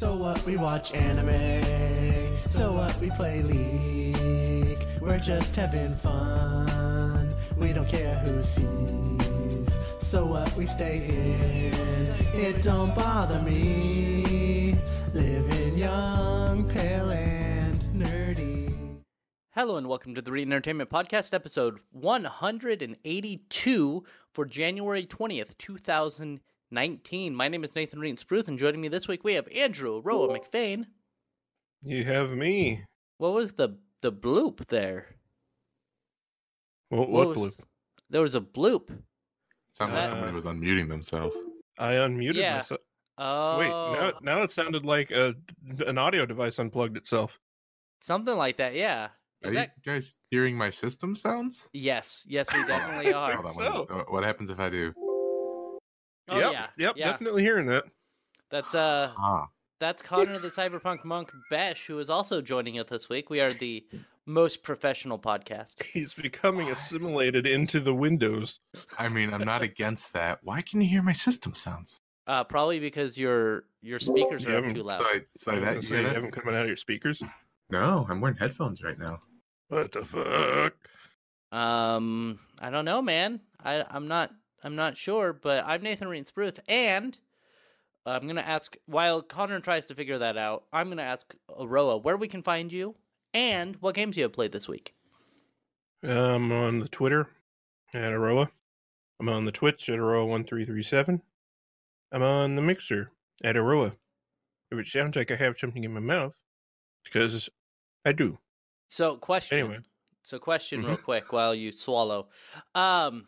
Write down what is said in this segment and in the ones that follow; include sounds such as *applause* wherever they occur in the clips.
So what? We watch anime. So what? We play League. We're just having fun. We don't care who sees. So what? We stay in. It don't bother me. Living young, pale, and nerdy. Hello and welcome to the Read Entertainment Podcast, episode 182 for January 20th, 2019. My name is Nathan Reed Spruth, and joining me this week we have Andrew Roa McFain. You have me. What was the the bloop there? What, what, was- blue? There was a bloop. Sounds like Uh, somebody was unmuting themselves. I unmuted Yeah. myself. Oh, Wait, now now it sounded like a an audio device unplugged itself. something like that. Yeah. Are that? you guys hearing my system sounds? Yes. Yes, we definitely are. Hold on, so. what, what happens if I do? Oh yep, yeah. Yep, Yeah. definitely hearing that. That's uh. Ah, That's Connor the Cyberpunk Monk Besh, who is also joining us this week. We are the most professional podcast. *laughs* He's becoming assimilated into the windows. I mean, I'm not against that. Why can you hear my system sounds? Uh, probably because your your speakers You are up too loud. So, I, so I was that, you say, hear you haven't coming out of your speakers. No, I'm wearing headphones right now. What the fuck? Um, I don't know, man. I I'm not I'm not sure, but I'm Nathan Reed Spruth, and I'm gonna ask while Connor tries to figure that out. I'm gonna ask Aroa where we can find you and what games you have played this week. I'm on the Twitter at Aroa. I'm on the Twitch at Aroa1337. I'm on the Mixer at Aroa. If it sounds like I have something in my mouth, because I do. So, question. Anyway. So, question, real quick, while you swallow. Um,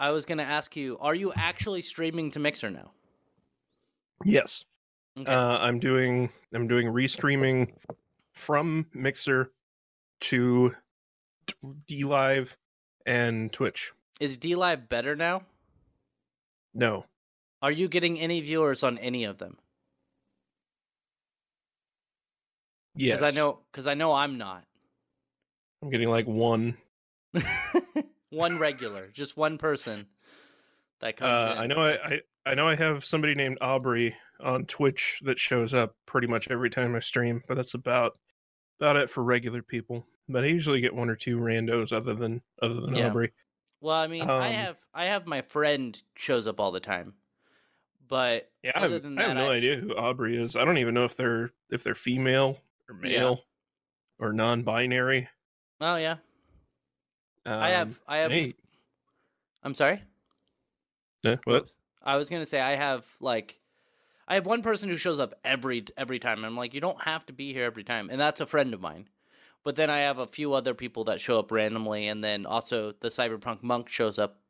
I was gonna ask you: Are you actually streaming to Mixer now? Yes. Okay. Uh, I'm doing I'm doing restreaming from Mixer to DLive and Twitch. Is DLive better now? No, Are you getting any viewers on any of them? yes, Because I know, because I know I'm not. I'm getting like one. *laughs* one regular, just one person that comes Uh, in. I know I, I I know I have somebody named Aubrey on Twitch that shows up pretty much every time I stream, but that's about about it for regular people. But I usually get one or two randos other than other than Yeah. Aubrey. Well, I mean, I Um, have I have my friend shows up all the time, but Yeah, I have, than I have no I- idea who Aubrey is. I don't even know if they're if they're female or Yeah. male or non-binary. oh yeah, I Um, have I have. hey, I'm sorry. eh, what? I was gonna say I have like I have one person who shows up every every time. I'm like, you don't have to be here every time, and that's a friend of mine. But then I have a few other people that show up randomly, and then also the cyberpunk monk shows up.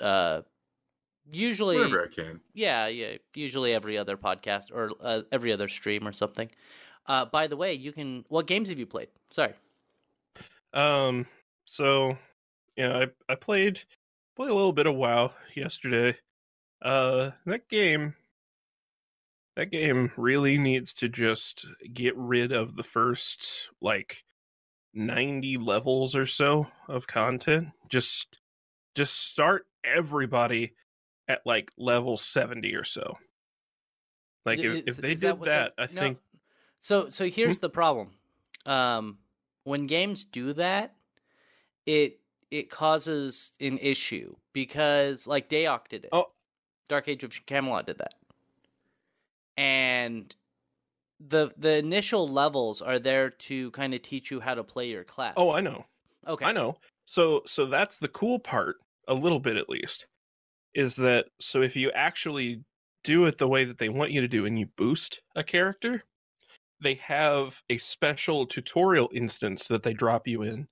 Uh, usually, Wherever I can. yeah, yeah, usually every other podcast or uh, every other stream or something. Uh, by the way, you can. What games have you played? Sorry. Um. So, yeah, I I played played a little bit of WoW yesterday. Uh, that game. That game really needs to just get rid of the first like ninety levels or so of content. Just, just start everybody at like level seventy or so. Like if, is- if they did what that, the- I no. think So so Hmm? here's the problem. Um when games do that, it it causes an issue because like DAoC did it. Oh. Dark Age of Camelot did that. And the the initial levels are there to kind of teach you how to play your oh, class. Oh, I know. Okay. I know. So so that's the cool part, a little bit at least, is that so if you actually do it the way that they want you to do and you boost a character, they have a special tutorial instance that they drop you in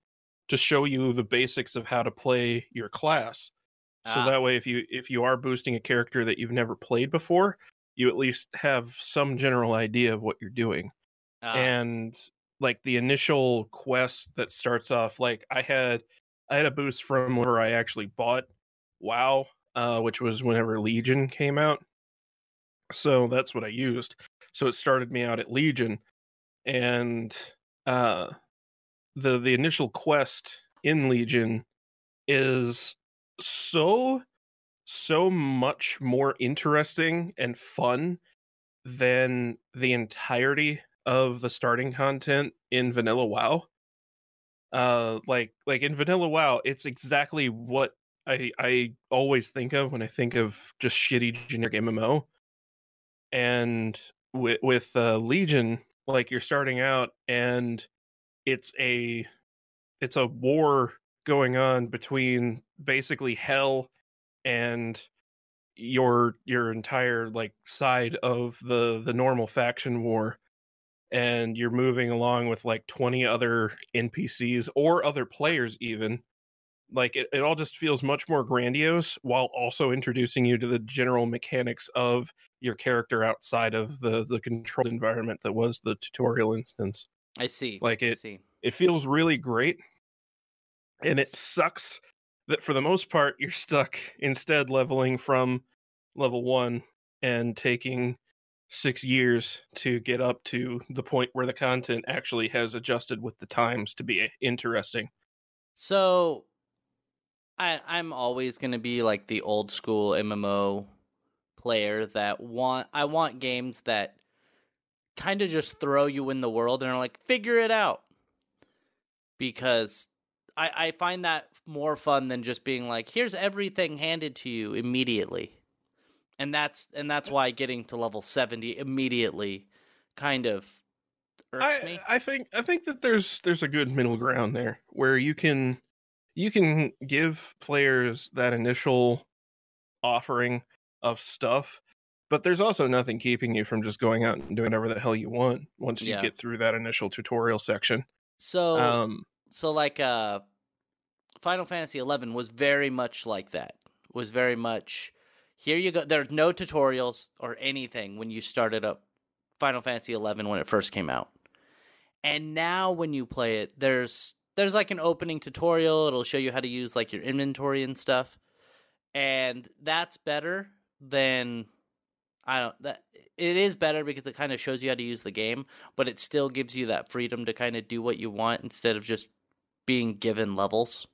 to show you the basics of how to play your class. So Ah. that way if you if you are boosting a character that you've never played before, you at least have some general idea of what you're doing. Ah, and like the initial quest that starts off like i had i had a boost from whenever i actually bought wow uh which was whenever legion came out. So that's what i used. So it started me out at legion. And uh the the initial quest in legion is so so much more interesting and fun than the entirety of the starting content in vanilla WoW. Uh like like in vanilla WoW, it's exactly what I I always think of when I think of just shitty generic MMO. And with with uh, Legion, like you're starting out and it's a it's a war going on between basically hell and your your entire like side of the the normal faction war and you're moving along with like 20 other npcs or other players even. Like it, it all just feels much more grandiose while also introducing you to the general mechanics of your character outside of the the controlled environment that was the tutorial instance I see. Like it- see. it feels really great and it sucks that for the most part you're stuck instead leveling from level 1 and taking 6 years to get up to the point where the content actually has adjusted with the times to be eh, interesting So, I I'm always gonna be like the old school MMO player that want I want games that kind of just throw you in the world and are like figure it out because I I find that more fun than just being like here's everything handed to you immediately, and that's and that's why getting to level seventy immediately kind of irks I, me. I think I think that there's there's a good middle ground there where you can you can give players that initial offering of stuff, but there's also nothing keeping you from just going out and doing whatever the hell you want once you Yeah. get through that initial tutorial section. So Um so like uh Final Fantasy 11 was very much like that. Was very much here you go there's no tutorials or anything when you started up Final Fantasy 11 when it first came out. And now when you play it there's there's like an opening tutorial, it'll show you how to use like your inventory and stuff. And that's better than I don't that it is better because it kind of shows you how to use the game, but it still gives you that freedom to kind of do what you want instead of just being given levels.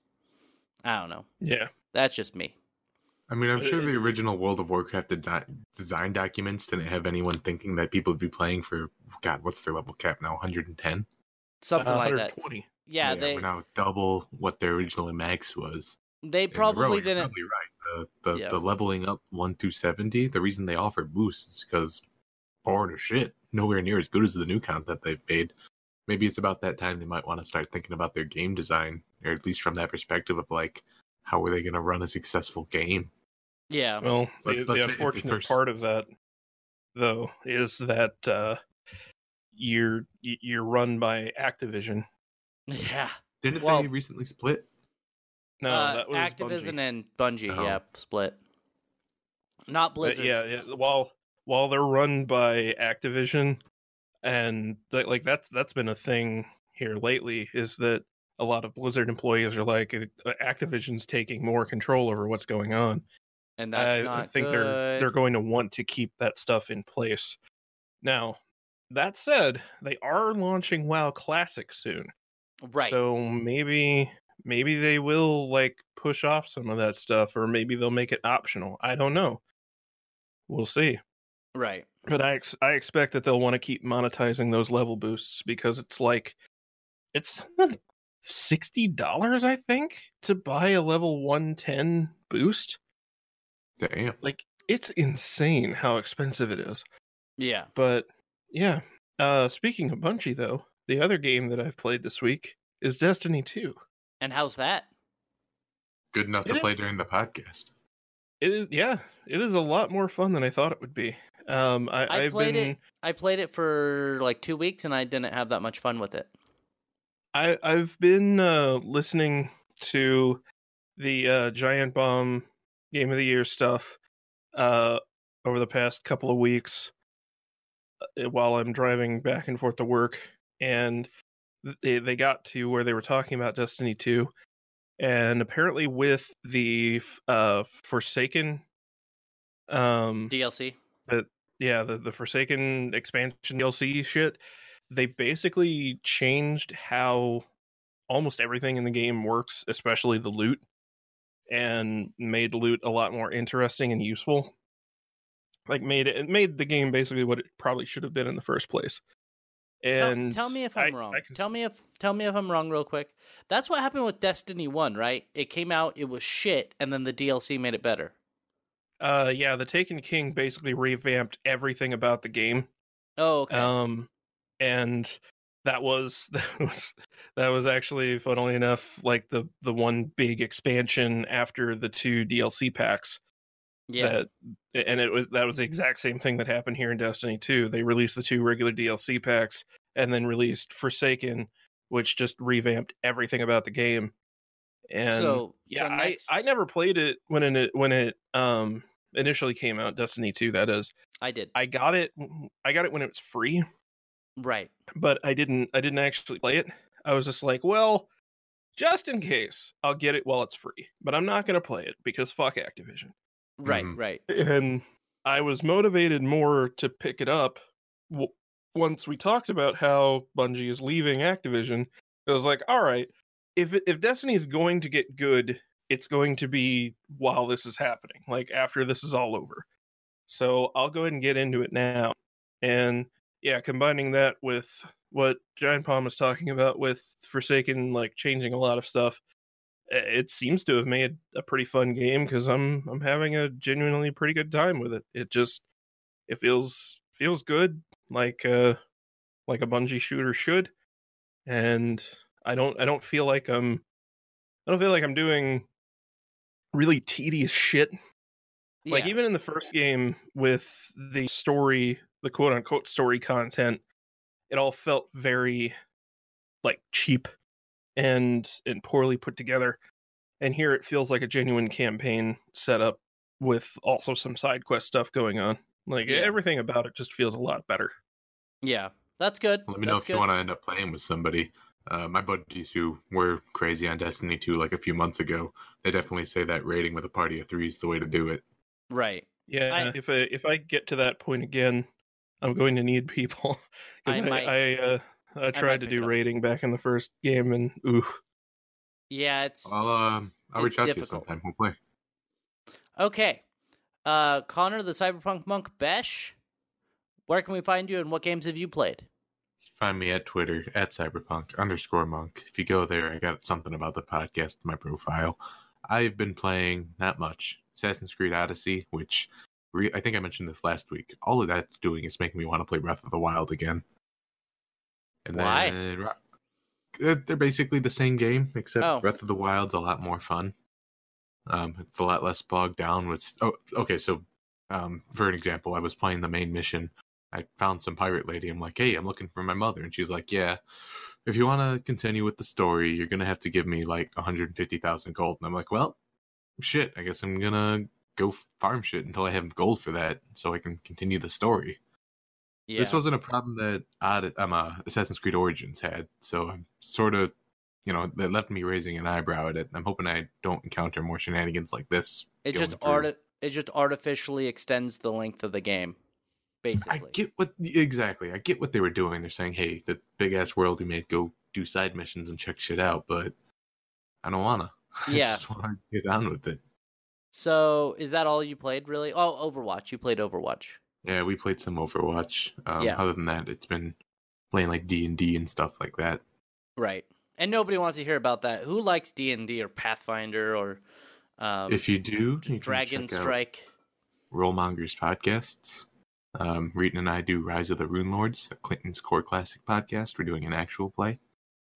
I don't know. yeah. That's just me. I mean, I'm Uh, sure the uh, original World of Warcraft de- design documents didn't have anyone thinking that people would be playing for God. What's their level cap now? 110. Something Uh, like that. 120. Yeah, they we're now double what their original max was. they probably Rowan, you're didn't. Probably right. The the, Yeah. the leveling up one to seventy. The reason they offer boosts is because boring as shit. Nowhere near as good as the new content they've made. Maybe it's about that time they might want to start thinking about their game design, or at least from that perspective of like, how are they going to run a successful game? Yeah, Well, But- the, but the the- the unfortunate first- part of that, though, is that uh, you're you're run by Activision. *laughs* yeah. Didn't Well- they recently split? No, uh, that was Activision Bungie. and Bungie, Oh. yeah, split. Not But Blizzard. yeah, yeah. While while they're run by Activision, and that, like that's that's been a thing here lately, is that a lot of Blizzard employees are like, uh, Activision's taking more control over what's going on. and that's I, not think good. they're they're going to want to keep that stuff in place. Now, that said, they are launching WoW Classic soon. right. So maybe maybe they will like push off some of that stuff or maybe they'll make it optional. I don't know. We'll see. right. But I ex- I expect that they'll want to keep monetizing those level boosts because it's like it's something $60 I think to buy a level 110 boost. Damn. Like it's insane how expensive it is. Yeah. But yeah. Uh speaking of Bungie though, the other game that I've played this week is Destiny 2. And how's that? Good enough It to play during the podcast. It is yeah, it is a lot more fun than I thought it would be. Um I, I I've played been it. I played it for like two weeks, and I didn't have that much fun with it. I I've been uh listening to the uh Giant Bomb Game of the Year stuff uh over the past couple of weeks uh, while I'm driving back and forth to work and th- they they got to where they were talking about Destiny 2 and apparently with the uh Forsaken um DLC. yeah, the, the Forsaken expansion DLC shit, they basically changed how almost everything in the game works, especially the loot, and made loot a lot more interesting and useful. like made it it made the game basically what it probably should have been in the first place. Tell- And tell, me if I'm I- wrong. I can- Tell me if tell me if I'm wrong real quick. That's what happened with Destiny 1, right? It came out, it was shit, and then the DLC made it better. Uh, yeah, the Taken King basically revamped everything about the game. Oh, okay. Um, and that was *laughs* that was that was actually, funnily enough, like the the one big expansion after the two DLC packs. Yeah. That, and it was that was the exact same thing that happened here in Destiny 2. They released the two regular DLC packs and then released Forsaken, which just revamped everything about the game. And so yeah, so next, I, I never played it when it when it um initially came out, Destiny 2 that is. I did. I got it I got it when it was free, right. but I didn't I didn't actually play it. I was just like, well, just in case, I'll get it while it's free. But I'm not going to play it because fuck Activision. Right, Mhm. right. And I was motivated more to pick it up w- once we talked about how Bungie is leaving Activision. I was like, all right, if if Destiny is going to get good, it's going to be while this is happening, like after this is all over. So I'll go ahead and get into it now. And yeah, combining that with what Giant Bomb was talking about with Forsaken, like changing a lot of stuff, i- it seems to have made a pretty fun game because I'm I'm having a genuinely pretty good time with it. It just it feels feels good, like uh like a Bungie shooter should, and I don't I don't feel like I'm I don't feel like I'm doing really tedious shit. Like even in the first game with the story the quote unquote story content it all felt very like cheap and and poorly put together and here it feels like a genuine campaign setup with also some side quest stuff going on like Yeah. everything about it just feels a lot better yeah. That's good. Let me know That's if you want to end up playing with somebody. Uh, my buddies who were crazy on Destiny 2 like a few months ago, they definitely say that raiding with a party of three is the way to do it. Right. yeah I- if i if i get to that point again i'm going to need people *laughs* I i might- I, uh, I might tried to do it up. raiding back in the first game and ooh Yeah, it's I'll, uh, I'll reach out to you sometime. We'll play. okay. Uh Connor the Cyberpunk Monk Besh, where can we find you and what games have you played? Find me at Twitter at cyberpunk underscore monk. If you go there, I got something about the podcast in my profile. I've been playing not much Assassin's Creed Odyssey, which re- I think I mentioned this last week. All of that's doing is making me want to play Breath of the Wild again. And Why? then they're basically the same game, except Oh. Breath of the Wild's a lot more fun. Um, it's a lot less bogged down with. Oh, okay. So, um, for an example, I was playing the main mission. I found some pirate lady. I'm like, hey, I'm looking for my mother, and she's like, yeah. If you want to continue with the story, you're gonna have to give me like 150,000 gold. And I'm like, well, shit. I guess I'm gonna go farm shit until I have gold for that, so I can continue the story. Yeah. This wasn't a problem that Odd- um, uh, Assassin's Creed Origins had, so I'm sort of, you know, that left me raising an eyebrow at it. I'm hoping I don't encounter more shenanigans like this. it just arti- it just artificially extends the length of the game. Basically. I get what exactly. I get what they were doing. They're saying, "Hey, the big ass world you made, go do side missions and check shit out." But I don't wanna. *laughs* Yeah. I just want to get on with it. So, is that all you played really? Oh, Overwatch. You played Overwatch. Yeah, we played some Overwatch. Um, Yeah. Other than that, it's been playing like D and D and stuff like that. Right. And nobody wants to hear about that. Who likes D&D or Pathfinder or um if you do, you Dragon Strike? Rollmongers podcasts. Um, Reetin and I do Rise of the Runelords, Clinton's core classic podcast. We're doing an actual play.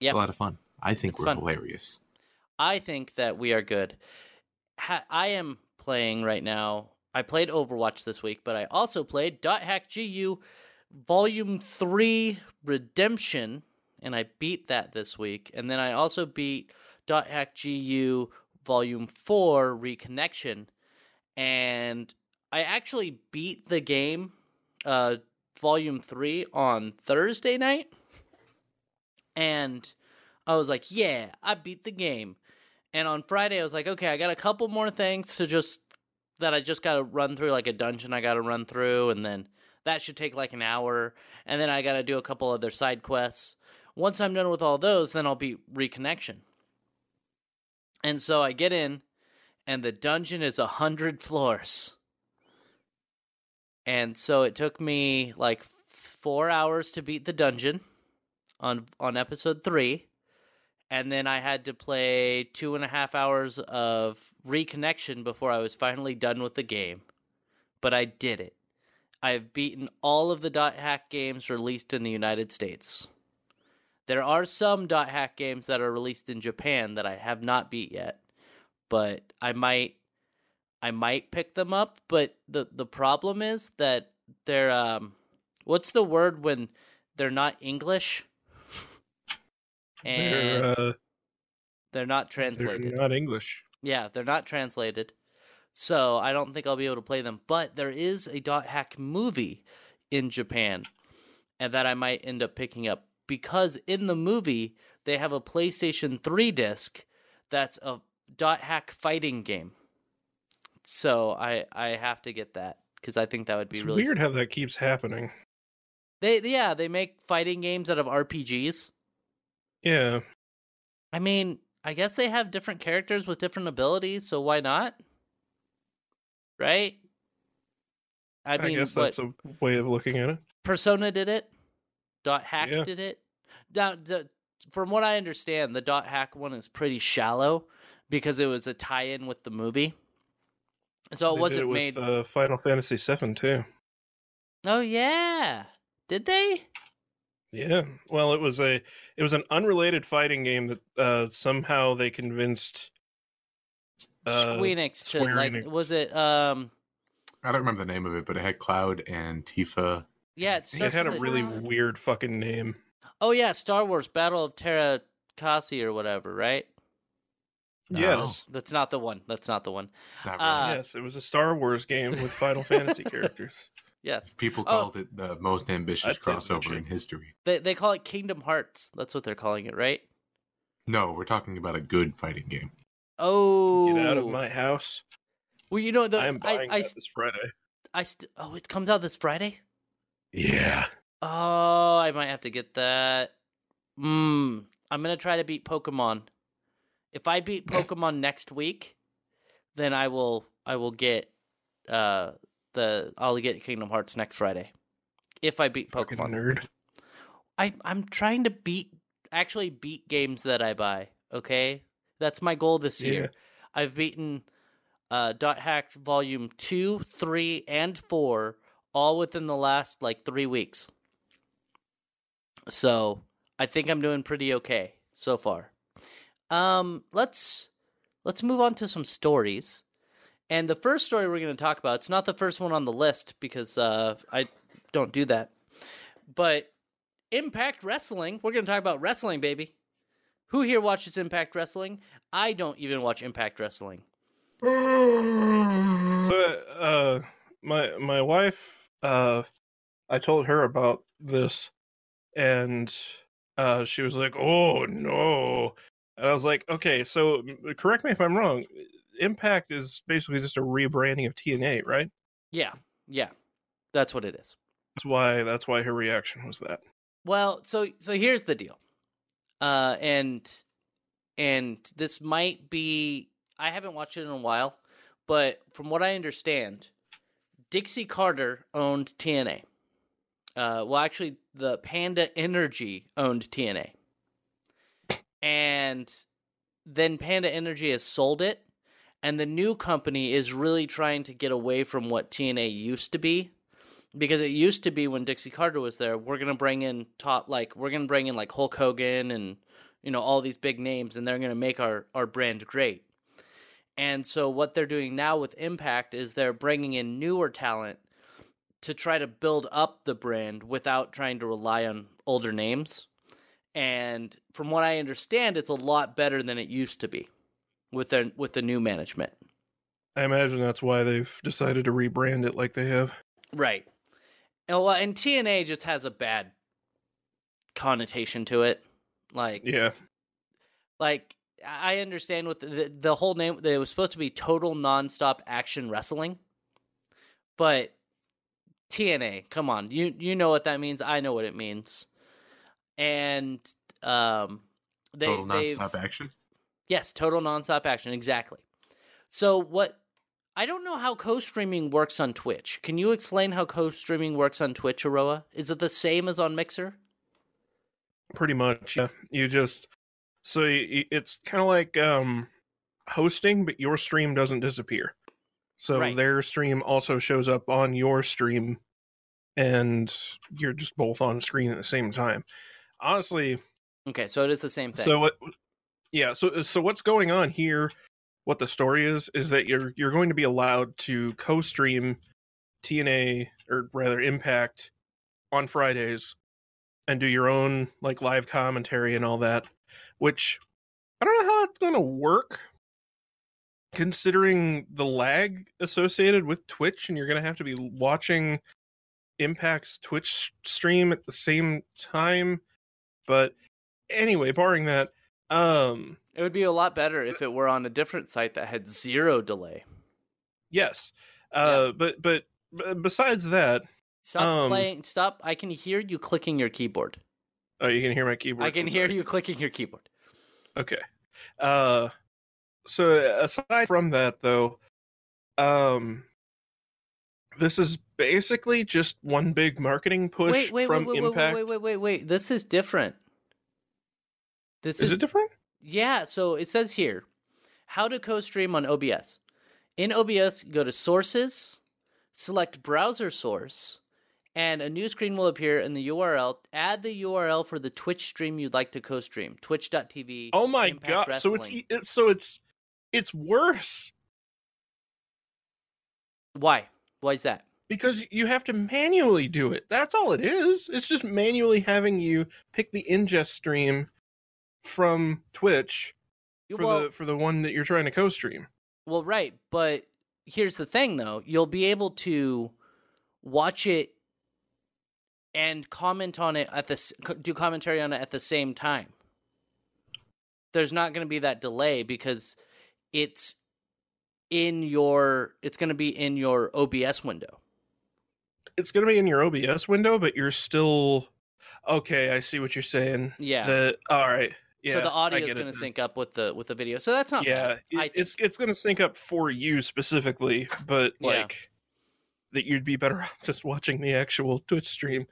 Yeah, a lot of fun. I think It's we're fun. hilarious. I think that we are good. Ha- I am playing right now. I played Overwatch this week, but I also played Dot Hack GU Volume 3 Redemption, and I beat that this week. And then I also beat Dot Hack GU Volume 4 Reconnection. And I actually beat the game, uh, Volume 3, on Thursday night. And I was like, yeah, I beat the game. And on Friday, I was like, okay, I got a couple more things to just that I just got to run through, like a dungeon I got to run through, and then that should take like an hour. And then I got to do a couple other side quests. Once I'm done with all those, then I'll beat Reconnection. And so I get in, and the dungeon is a hundred floors. and so it took me like four hours to beat the dungeon on on episode three, and then I had to play two and a half hours of reconnection before I was finally done with the game. But I did it. I've beaten all of the dot hack games released in the United States. There are some dot hack games that are released in Japan that I have not beat yet, but I might I might pick them up, but the the problem is that they're um what's the word when they're not English? and They're, uh, they're not translated. they're not English. Yeah, they're not translated. So I don't think I'll be able to play them. But there is a dot hack movie in Japan and that I might end up picking up because in the movie they have a PlayStation 3 disc that's a dot hack fighting game. So I I have to get that because I think that would be It's really weird how that keeps happening. They yeah, they make fighting games out of RPGs. Yeah, I mean, I guess they have different characters with different abilities, so why not? Right? I I, mean, guess what, that's a way of looking at it. Persona did it. Dot hack Yeah. did it. Now, the, from what I understand, the dot hack one is pretty shallow because it was a tie-in with the movie, so it They wasn't it with, made. uh, Final Fantasy VII too. Oh yeah, did they? Yeah, well, it was a it was an unrelated fighting game that uh, somehow they convinced. Uh, Squeenix to Square like Enix. was it? Um, I don't remember the name of it, but it had Cloud and Tifa. yeah, it It starts had a with really weird fucking name. Oh yeah, Star Wars Battle of Teräs Käsi or whatever, right? No. Yes, That's not the one. That's not the one. It's not Uh, yes, it was a Star Wars game with Final Fantasy characters. Yes. People oh. called it the most ambitious crossover in history. They they call it Kingdom Hearts. That's what they're calling it, right? No, we're talking about a good fighting game. Oh. Get out of my house! Well, you know the I am I buying I, that this Friday. I st- oh, it comes out this Friday? Yeah, Oh, I might have to get that. Mm, I'm going to try to beat Pokemon. If I beat *laughs* Pokemon next week, then I will I will get uh the I'll get Kingdom Hearts next Friday. If I beat fucking Pokemon. nerd. I I'm trying to beat actually beat games that I buy, okay? That's my goal this Yeah. year. I've beaten uh Dot Hacks volume 2, 3 and 4 all within the last like 3 weeks. So, I think I'm doing pretty okay so far. Um let's let's move on to some stories. And the first story we're going to talk about, it's not the first one on the list because uh I don't do that. But Impact Wrestling. We're going to talk about wrestling, baby. Who here watches Impact Wrestling? I don't even watch Impact Wrestling. *laughs* Uh, my my wife, uh, I told her about this, and uh, she was like, "Oh no," and I was like, "Okay, so correct me if I'm wrong. Impact is basically just a rebranding of TNA, right? Yeah, yeah, that's what it is. That's why that's why her reaction was that. Well, so so here's the deal, uh, and and this might be I haven't watched it in a while, but from what I understand, Dixie Carter owned TNA. Uh, well, actually, the Panda Energy owned TNA, and then Panda Energy has sold it, and the new company is really trying to get away from what TNA used to be because it used to be when Dixie Carter was there, we're gonna bring in top like we're gonna bring in like Hulk Hogan and you know all these big names, and they're gonna make our our brand great. And so what they're doing now with Impact is they're bringing in newer talent to try to build up the brand without trying to rely on older names. And from what I understand, it's a lot better than it used to be with their with the new management. I imagine that's why they've decided to rebrand it like they have. Right. And, well, and TNA just has a bad connotation to it. Like, Yeah, like I understand what the, the, the whole name. It was supposed to be Total Nonstop Action Wrestling, but TNA. Come on, you you know what that means. I know what it means. And um, they Total they've nonstop action. Yes, total nonstop action, exactly. So what I don't know how co-streaming works on Twitch. Can you explain how co-streaming works on Twitch, Aroa? Is it the same as on Mixer? Pretty much, yeah. You just so y- y- it's kind of like um hosting, but your stream doesn't disappear. So Right. their stream also shows up on your stream, and you're just both on screen at the same time. Honestly, Okay, so it is the same thing. so what? Yeah. So uh, so what's going on here? What the story is is that you're you're going to be allowed to co-stream TNA or rather Impact on Fridays and do your own like live commentary and all that. Which I don't know how that's going to work, considering the lag associated with Twitch, and you're going to have to be watching Impact's Twitch stream at the same time. But anyway, barring that, um, it would be a lot better if it were on a different site that had zero delay. yes, uh, but but besides that, Stop Um, playing. Stop. I can hear you clicking your keyboard. oh, you can hear my keyboard. I can hear you clicking your keyboard. Okay. Uh so aside from that though, um this is basically just one big marketing push Wait, wait, from wait, wait, wait, Impact. wait, wait, wait, wait. This is different. This Is is it different? Yeah, so it says here how to co stream on OBS. In OBS, go to Sources, select Browser Source, and a new screen will appear in the URL. Add the URL for the Twitch stream you'd like to co stream twitch.tv. Oh my Impact god. So it's Wrestling. e- it's so it's it's worse Why? Why is that? because you have to manually do it. That's all it is. It's just manually having you pick the ingest stream from Twitch for well, the for the one that you're trying to co-stream. well, right, but here's the thing though you'll be able to watch it and comment on it at the do commentary on it at the same time there's not going to be that delay because it's in your it's going to be in your OBS window it's going to be in your OBS window, but you're still okay. I see what you're saying. yeah The all right. Yeah, so the audio is going to sync up with the with the video so that's not Yeah, bad, it- it's it's going to sync up for you specifically, but Yeah. like that you'd be better *laughs* off just watching the actual Twitch stream.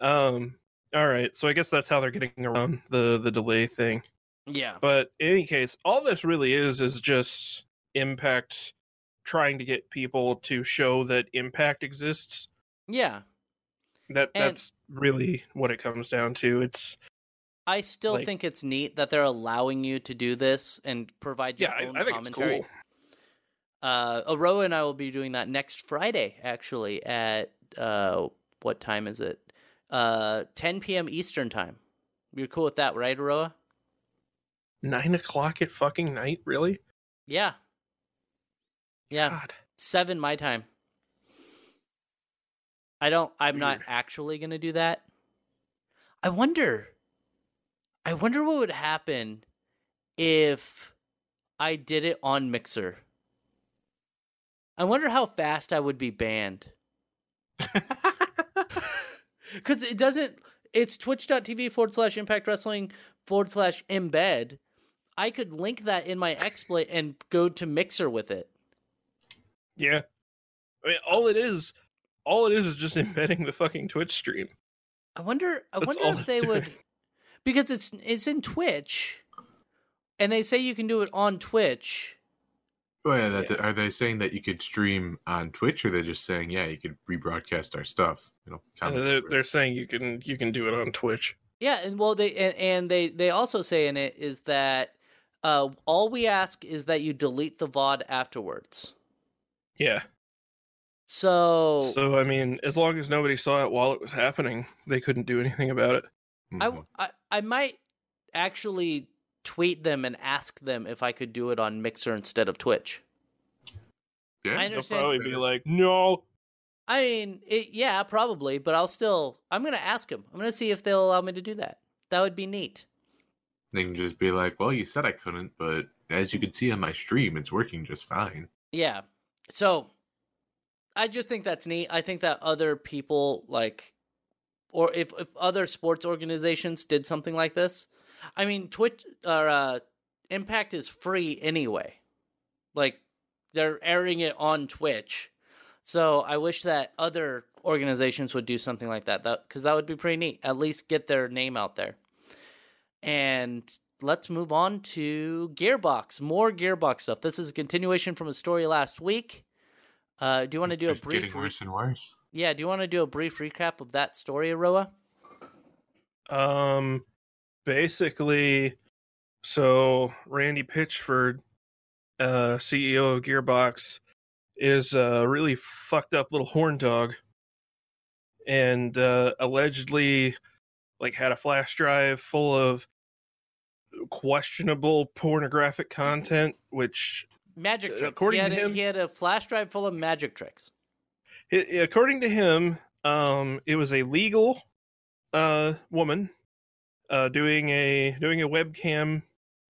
Um. All right. So I guess that's how they're getting around the the delay thing. yeah But in any case, all this really is is just Impact trying to get people to show that Impact exists. yeah That And- that's really what it comes down to. It's I still Like- think it's neat that they're allowing you to do this and provide your yeah, own I think commentary. it's cool. Uh, Aroa and I will be doing that next Friday, actually, at uh, what time is it? Uh, 10 p.m. Eastern time. You're cool with that, right, Aroa? Nine o'clock at fucking night, really? Yeah. Yeah, God. seven my time. I don't. I'm not actually gonna do that. I wonder. I wonder what would happen if I did it on Mixer. I wonder how fast I would be banned. *laughs* *laughs* Because it doesn't. It's twitch.tv forward slash impact wrestling forward slash embed. I could link that in my XSplit and go to Mixer with it. yeah. I mean, all it is, all it is, is just *laughs* embedding the fucking Twitch stream. I wonder. I That's wonder if they would, doing. Because it's it's in Twitch, and they say you can do it on Twitch. Oh yeah, that, Yeah. are they saying that you could stream on Twitch, or they're just saying, yeah, you could rebroadcast our stuff? You know, comment they're, they're saying you can you can do it on Twitch. Yeah, and well, they and, and they they also say in it is that uh, all we ask is that you delete the VOD afterwards. Yeah. So, So I mean, as long as nobody saw it while it was happening, they couldn't do anything about it. I, Mhm. I I might actually tweet them and ask them if I could do it on Mixer instead of Twitch. yeah, I They'll probably be like, "No, I mean, it, yeah, probably, but I'll still. I'm gonna ask them. I'm gonna see if they'll allow me to do that. That would be neat. they can just be like, well, you said I couldn't, but as you can see on my stream, it's working just fine. Yeah. So I just think that's neat. I think that other people like or if if other sports organizations did something like this, I mean Twitch or uh Impact is free anyway. Like they're airing it on Twitch. So I wish that other organizations would do something like that. That because that would be pretty neat. At least get their name out there. And let's move on to Gearbox. More Gearbox stuff. This is a continuation from a story last week. Uh, do you want to do a brief? getting worse and worse. Yeah, do you want to do a brief recap of that story, Aroa? Um, basically, so Randy Pitchford, uh, CEO of Gearbox, is a really fucked up little horn dog, and uh, allegedly, like, had a flash drive full of questionable pornographic content, which, Magic Uh, tricks. He had, to him- he had a flash drive full of magic tricks. I according to him, um, it was a legal uh woman uh doing a doing a webcam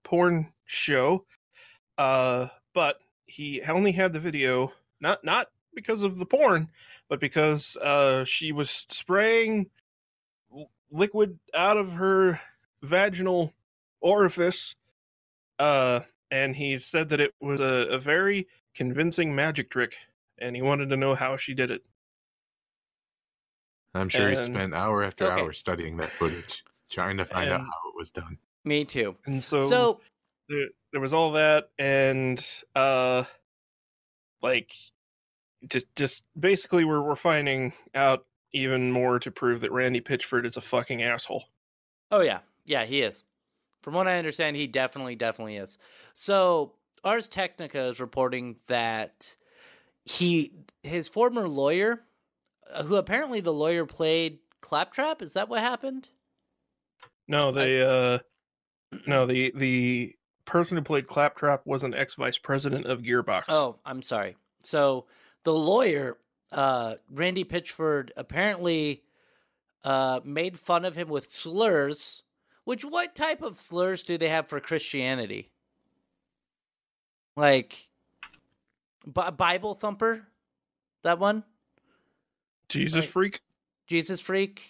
porn show. Uh but he only had the video not not because of the porn but because uh she was spraying liquid out of her vaginal orifice uh and he said that it was a, a very convincing magic trick and he wanted to know how she did it I'm sure he spent hour after Okay. hour studying that footage, trying to find out how it was done. Me too. and so so there, there was all that and uh like just just basically we're we're finding out even more to prove that Randy Pitchford is a fucking asshole. Oh yeah, yeah, he is. From what I understand, he definitely, definitely is. So Ars Technica is reporting that he, his former lawyer, uh, who apparently the lawyer played Claptrap. Is that what happened? No, they uh no the the person who played Claptrap was an ex vice president of Gearbox. Oh, I'm sorry. So the lawyer, uh, Randy Pitchford, apparently uh, made fun of him with slurs. Which what type of slurs do they have for Christianity? Like Bi- Bible thumper, that one, Jesus like- freak. Jesus freak.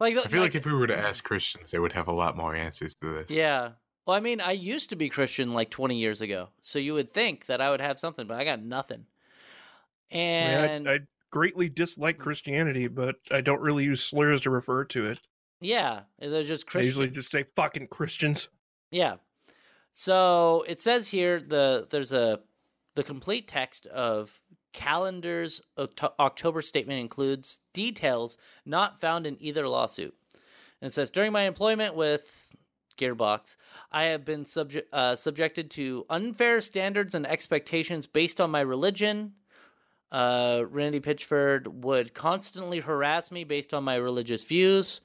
Like I feel like if we were to ask Christians, they would have a lot more answers to this. yeah. Well, I mean, I used to be Christian like 20 years ago, so you would think that I would have something, but I got nothing. I, mean, And I, I greatly dislike mm. Christianity, but I don't really use slurs to refer to it. Yeah, they're just I usually just say fucking Christians. Yeah. So it says here the there's a the complete text of Callender's October statement includes details not found in either lawsuit. And it says during my employment with Gearbox, I have been uh, subjected to unfair standards and expectations based on my religion. Uh, Randy Pitchford would constantly harass me based on my religious views.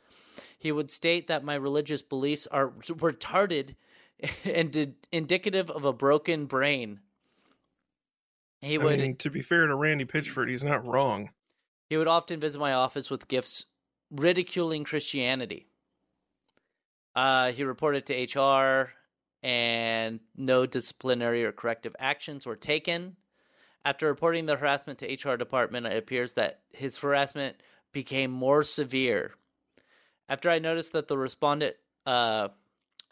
He would state that my religious beliefs are retarded *laughs* and di- indicative of a broken brain. He I would mean, to be fair to Randy Pitchford, he's not wrong. he would often visit my office with gifts ridiculing Christianity. Uh, he reported to HR, and no disciplinary or corrective actions were taken. After reporting the harassment to HR department, it appears that his harassment became more severe. After I noticed that the respondent, uh,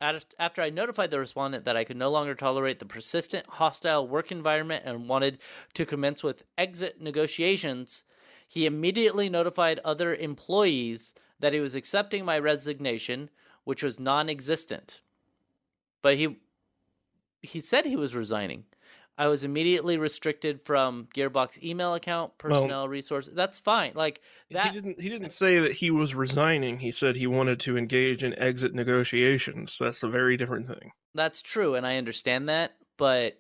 after I notified the respondent that I could no longer tolerate the persistent hostile work environment and wanted to commence with exit negotiations, he immediately notified other employees that he was accepting my resignation, which was non-existent. But he he said he was resigning. I was immediately restricted from Gearbox email account, personnel resource. That's fine. Like that He didn't. He didn't say that he was resigning. He said he wanted to engage in exit negotiations. That's a very different thing. That's true, and I understand that. But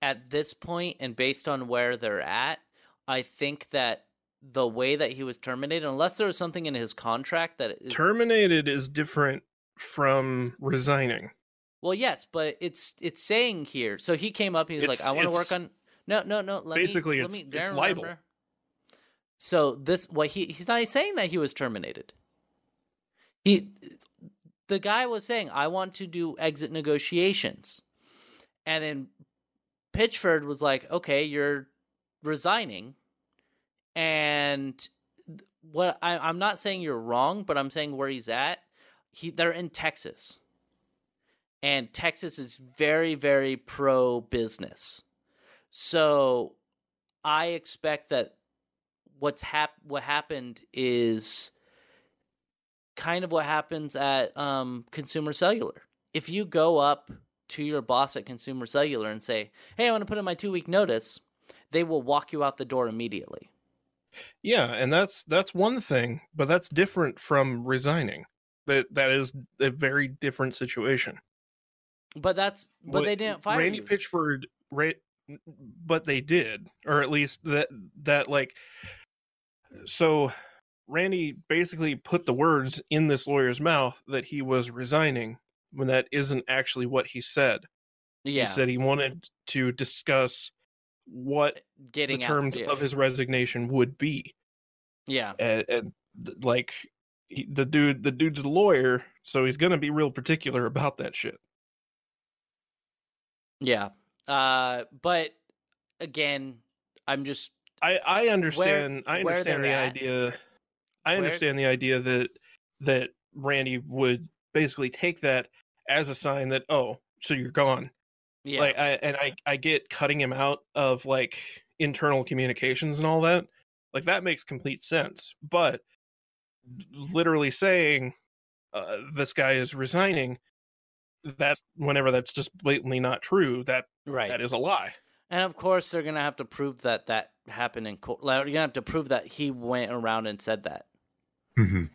at this point, and based on where they're at, I think that the way that he was terminated, unless there was something in his contract that is Terminated is different from resigning. Well, yes, but it's it's saying here. So he came up. He was like, "I want to work on." No, no, no. Let basically, me, let it's- me, it's libel. remember. So this, what he he's not saying that he was terminated. He, the guy was saying, "I want to do exit negotiations," and then Pitchford was like, "Okay, you're resigning," and what I, I'm not saying you're wrong, but I'm saying where he's at. He they're in Texas, and Texas is very very pro business. So I expect that what's hap- what happened is kind of what happens at um, Consumer Cellular. If you go up to your boss at Consumer Cellular and say, "Hey, I want to put in my two week notice," they will walk you out the door immediately. Yeah, and that's that's one thing, but that's different from resigning. That that is a very different situation. But that's but they didn't fire Randy you. Pitchford, ra- but they did, or at least that that like. So, Randy basically put the words in this lawyer's mouth that he was resigning when that isn't actually what he said. yeah, He said he wanted to discuss what uh, getting the out. terms yeah. of his resignation would be, yeah, and, and like he, the dude, the dude's a lawyer, so he's gonna be real particular about that shit. Yeah. Uh, but again, I'm just I I understand I understand the at- idea. I where- understand the idea that that Randy would basically take that as a sign that oh, so you're gone. yeah, Like I and I I get cutting him out of like internal communications and all that. Like that makes complete sense. But literally saying uh, this guy is resigning that's whenever that's just blatantly not true that right. that is a lie And of course, they're gonna have to prove that that happened in court. Like, You're gonna have to prove that he went around and said that. Mhm.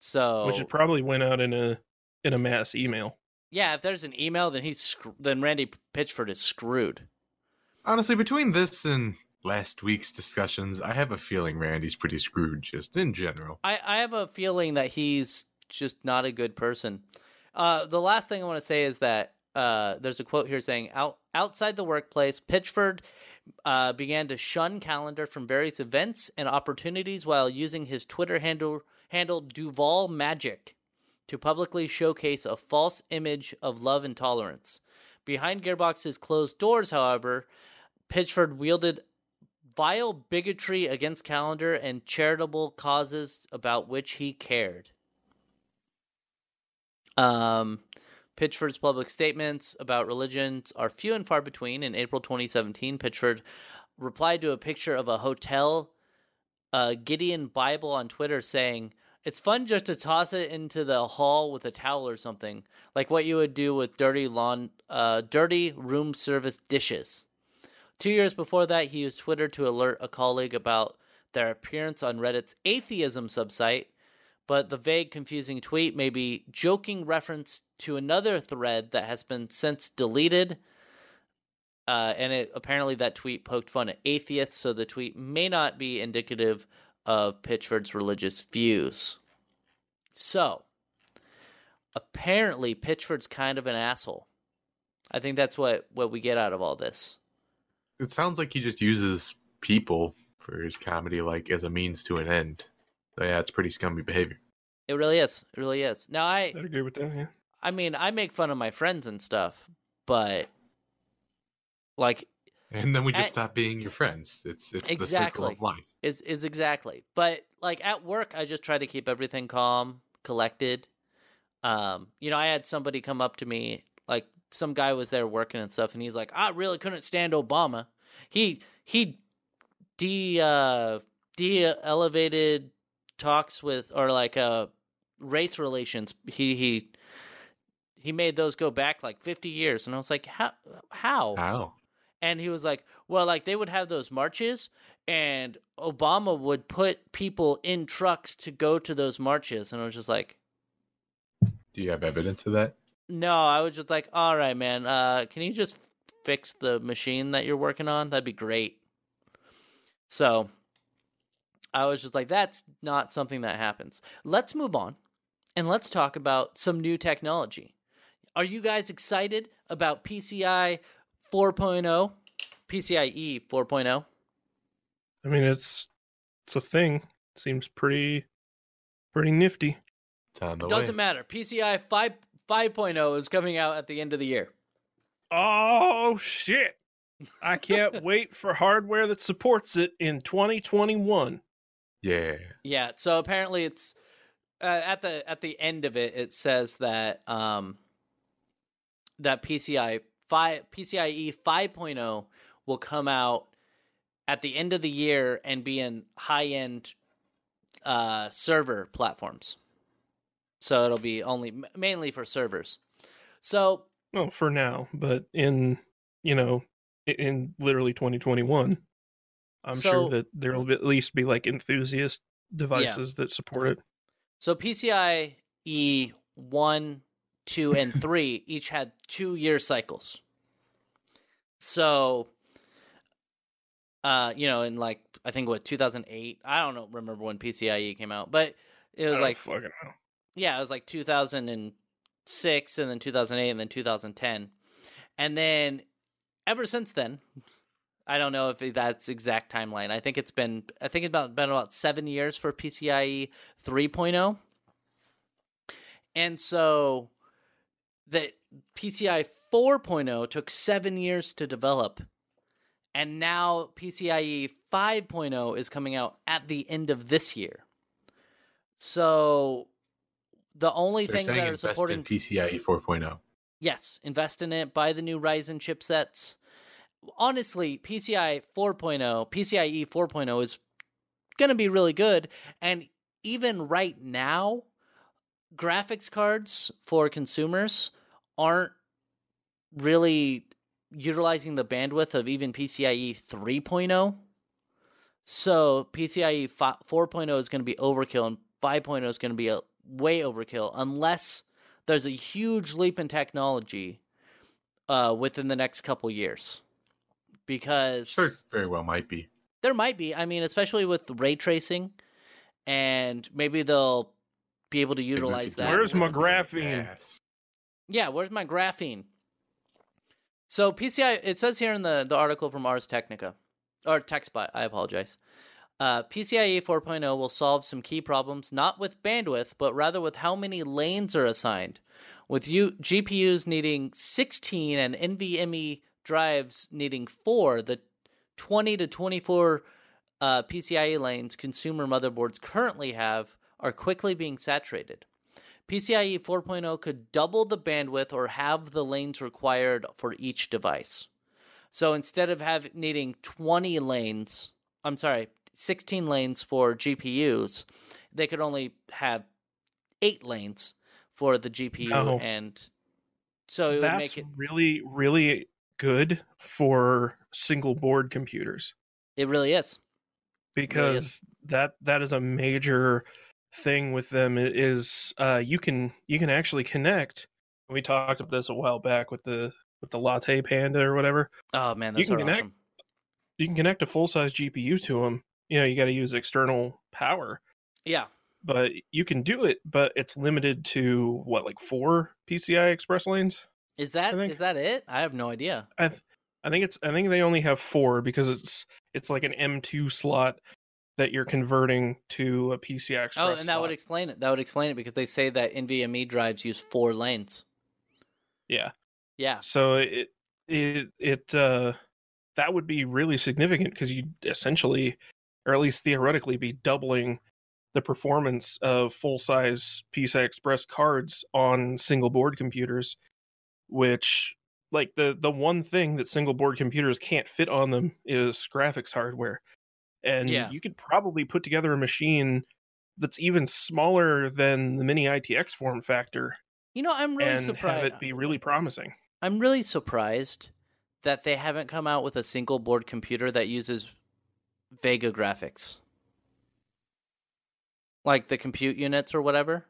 So, which is probably went out in a in a mass email yeah, if there's an email, then he's scr- then Randy Pitchford is screwed. Honestly, between this and last week's discussions, I have a feeling Randy's pretty screwed just in general. I I have a feeling that he's just not a good person. Uh, the last thing I want to say is that uh, there's a quote here saying, Out, outside the workplace, Pitchford uh, began to shun Callender from various events and opportunities while using his Twitter handle, handle Duval Magic to publicly showcase a false image of love and tolerance. Behind Gearbox's closed doors, however, Pitchford wielded vile bigotry against Callender and charitable causes about which he cared. Um, Pitchford's public statements about religions are few and far between. In April 2017, Pitchford replied to a picture of a hotel uh, Gideon Bible on Twitter saying, It's fun just to toss it into the hall with a towel or something, like what you would do with dirty lawn, uh, dirty room service dishes. Two years before that, he used Twitter to alert a colleague about their appearance on Reddit's atheism subsite, but the vague, confusing tweet may be joking reference to another thread that has been since deleted. Uh, and it apparently that tweet poked fun at atheists, so the tweet may not be indicative of Pitchford's religious views. So, apparently, Pitchford's kind of an asshole. I think that's what, what we get out of all this. It sounds like he just uses people for his comedy, like as a means to an end. So yeah, it's pretty scummy behavior. It really is. It really is. Now, I i'd agree with that yeah I mean, I make fun of my friends and stuff, but like And then we just I- stop being your friends. It's it's the circle Exactly. of life. is is exactly. But like at work, I just try to keep everything calm, collected. Um, you know, I had somebody come up to me, like some guy was there working and stuff, and he's like, "I really couldn't stand Obama. He he de uh, de elevated talks with or like uh race relations. He he he made those go back like fifty years, and I was like, how how How? and he was like, "Well, like they would have those marches, and Obama would put people in trucks to go to those marches." And I was just like, Do you have evidence of that? "No." I was just like, "All right, man. Uh, can you just fix the machine that you're working on? That'd be great." So I was just like, "That's not something that happens." Let's move on, and let's talk about some new technology. Are you guys excited about PCI 4.0? PCIe 4.0? i mean it's it's a thing seems pretty pretty nifty It's on Doesn't matter. PCI 5 5.0 is coming out at the end of the year. oh shit i can't *laughs* wait for hardware that supports it in 2021 Yeah. Yeah, so apparently it's uh, at the at the end of it it says that um that PCI 5 PCIe 5.0 will come out at the end of the year and be in high end uh, server platforms. So it'll be only mainly for servers. So well, for now, but in you know, in literally 2021, I'm So- sure that there will at least be like enthusiast devices that support it. So PCIe E one, two, and *laughs* three each had two year cycles. So, uh, you know, in like I think what 2008. I don't know, remember when PCIe came out, but it was don't like fucking yeah, it was like 2006 and then 2008 and then 2010. And then ever since then, I don't know if that's exact timeline. I think it's been I think it's about been about 7 years for PCIe 3.0. And so the PCI 4.0 took 7 years to develop. And now PCIe 5.0 is coming out at the end of this year. So the only They're things that are supporting in PCIe 4.0. Yes, invest in it. Buy the new Ryzen chipsets. Honestly, PCI 4.0, PCIe 4.0 is going to be really good. And even right now, graphics cards for consumers aren't really utilizing the bandwidth of even PCIe 3.0. So PCIe 4.0 is going to be overkill, and 5.0 is going to be a way overkill unless there's a huge leap in technology uh, within the next couple years. Because Sure, very well might be. there might be. I mean, especially with ray tracing, and maybe they'll be able to utilize that. Where's my graphene? gas. Yeah, where's my graphene? So PCI, it says here in the, the article from Ars Technica, or TechSpot, I apologize. Uh, PCIe 4.0 will solve some key problems, not with bandwidth, but rather with how many lanes are assigned. With you, GPUs needing 16 and NVMe drives needing 4, the 20 to 24 uh, PCIe lanes consumer motherboards currently have are quickly being saturated. PCIe 4.0 could double the bandwidth or have the lanes required for each device. So instead of having needing 20 lanes, I'm sorry, 16 lanes for GPUs, they could only have 8 lanes for the GPU No. and so it would That's make it really, really good for single board computers it really is. because that that is a major thing with them is uh you can you can actually connect we talked about this a while back with the with the LattePanda or whatever Oh man, You that's can connect- awesome. you can connect a full size gpu to them you know you got to use external power Yeah. but you can do it but it's limited to what like four pci express lanes Is that is think- that it? I have no idea. I th- I think it's I think they only have four because it's it's like an M2 slot that you're converting to a PCI Express. Oh, and that would explain it. That would explain it because they say that NVMe drives use four lanes. yeah. Yeah. So it it it uh that would be really significant because you essentially, or at least theoretically, be doubling the performance of full size PCI Express cards on single board computers, which like the the one thing that single board computers can't fit on them is graphics hardware. And Yeah. you could probably put together a machine that's even smaller than the mini ITX form factor You know, I'm really surprised. have it be really promising. I'm really surprised that they haven't come out with a single board computer that uses Vega graphics. Like the compute units or whatever.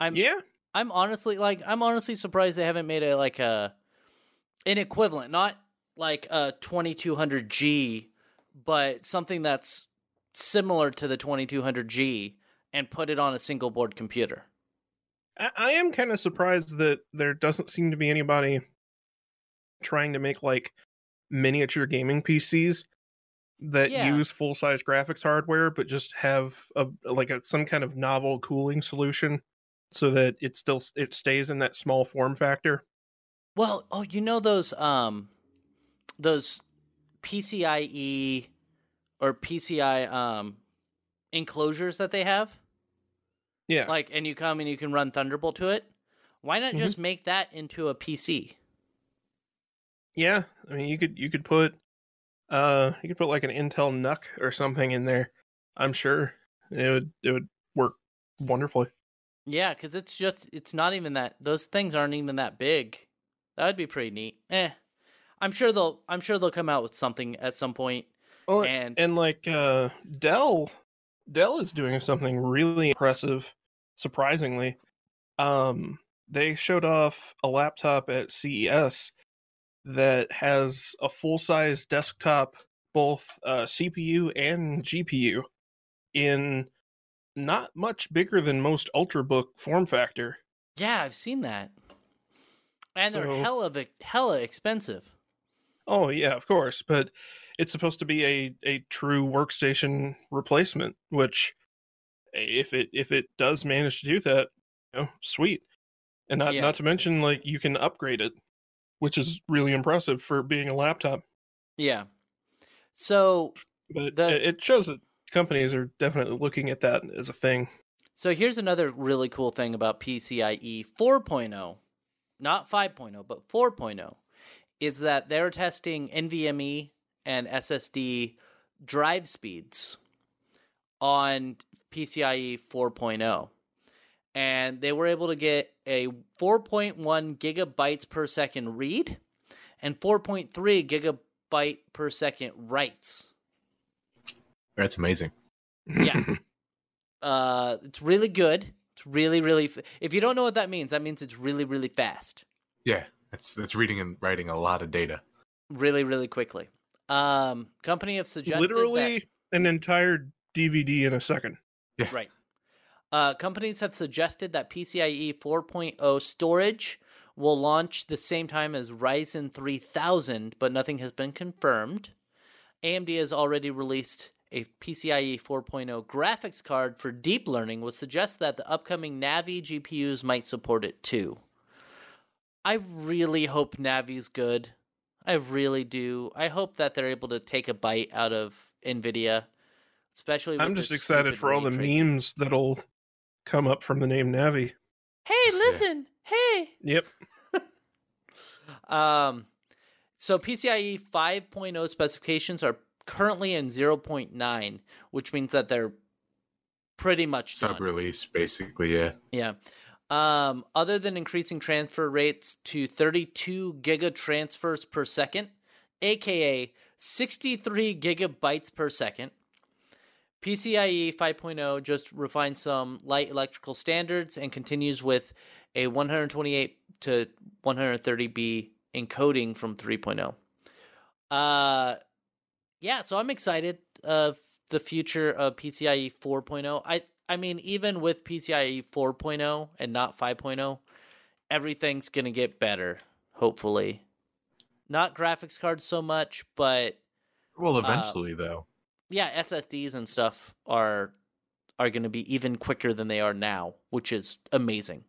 I'm Yeah, I'm honestly like I'm honestly surprised they haven't made a like a an equivalent, not like a 2200G, but something that's similar to the 2200G and put it on a single board computer. I, I am kind of surprised that there doesn't seem to be anybody trying to make like miniature gaming PCs that Yeah. use full size graphics hardware, but just have a like a some kind of novel cooling solution so that it still it stays in that small form factor. Well, oh, you know those um those PCIe or PCI um enclosures that they have? Yeah, Like and you come and you can run Thunderbolt to it? Why not Mhm. just make that into a PC? Yeah, I mean, you could you could put uh you could put like an Intel NUC or something in there. I'm sure it would it would work wonderfully. Yeah, because it's just it's not even that those things aren't even that big. That would be pretty neat. Eh, I'm sure they'll I'm sure they'll come out with something at some point. Well, And and like uh Dell Dell is doing something really impressive surprisingly. Um they showed off a laptop at CES that has a full-size desktop both uh CPU and GPU in not much bigger than most ultrabook form factor. yeah, I've seen that, and they're hella hella expensive. Oh yeah, of course, but it's supposed to be a a true workstation replacement, which eh, if it if it does manage to do that, you know, sweet. And not Yeah. not to mention like you can upgrade it, which is really impressive for being a laptop. Yeah. So But The- it it shows that companies are definitely looking at that as a thing. So here's another really cool thing about PCIe 4.0, not 5.0, but 4.0, is that they're testing NVMe and SSD drive speeds on PCIe 4.0. And they were able to get a 4.1 gigabytes per second read and 4.3 gigabyte per second writes. That's amazing. Yeah. *laughs* Uh, it's really good. It's really, really. F- if you don't know what that means, that means it's really, really fast, yeah, that's that's reading and writing a lot of data. really, really quickly. Um, company have suggested Literally an entire DVD in a second. that, right. Uh, companies have suggested that PCIe 4.0 storage will launch the same time as Ryzen 3000, but nothing has been confirmed. AMD has already released a PCIe 4.0 graphics card for deep learning, would suggest that the upcoming Navi GPUs might support it too. I really hope Navi's good. I really do. I hope that they're able to take a bite out of NVIDIA, especially. With I'm just excited for all the tracing. memes that'll come up from the name Navi. Hey, listen. Hey. Yep. *laughs* Um, so PCIe 5.0 specifications are currently in 0.9, which means that they're pretty much. Sub release, basically. Yeah. Yeah. Um, other than increasing transfer rates to 32 giga transfers per second, aka 63 gigabytes per second, PCIe 5.0 just refines some light electrical standards and continues with a 128 to 130B encoding from 3.0. Uh, yeah, so I'm excited of the future of PCIe 4.0. I I mean, even with PCIe 4.0 and not 5.0, everything's gonna get better. Hopefully, not graphics cards so much, but Well, uh, eventually, though. yeah, SSDs and stuff are are going to be even quicker than they are now, which is amazing.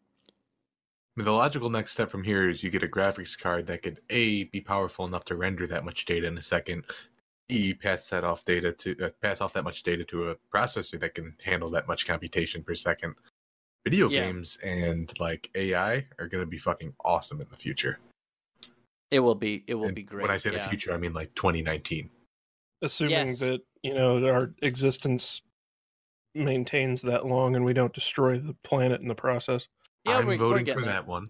I mean, the logical next step from here is you get a graphics card that could a be powerful enough to render that much data in a second. E pass that off data to uh, pass off that much data to a processor that can handle that much computation per second. Video Yeah. games and like AI are going to be fucking awesome in the future. It will be it will And be great. When I say yeah. the future, I mean like 2019. assuming Yes. that you know our existence maintains that long and we don't destroy the planet in the process. yeah, I'm we're, we're voting for there. that one.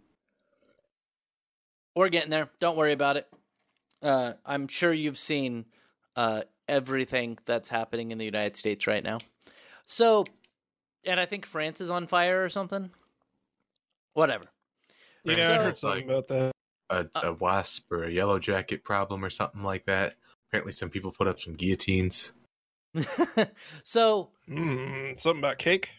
We're getting there. Don't worry about it. Uh, I'm sure you've seen uh, everything that's happening in the United States right now. So, and I think France is on fire or something. Whatever. Yeah, Right. I So- heard something about that. A, Uh, a wasp or a yellow jacket problem or something like that. Apparently, some people put up some guillotines. *laughs* so, Mm, something about cake.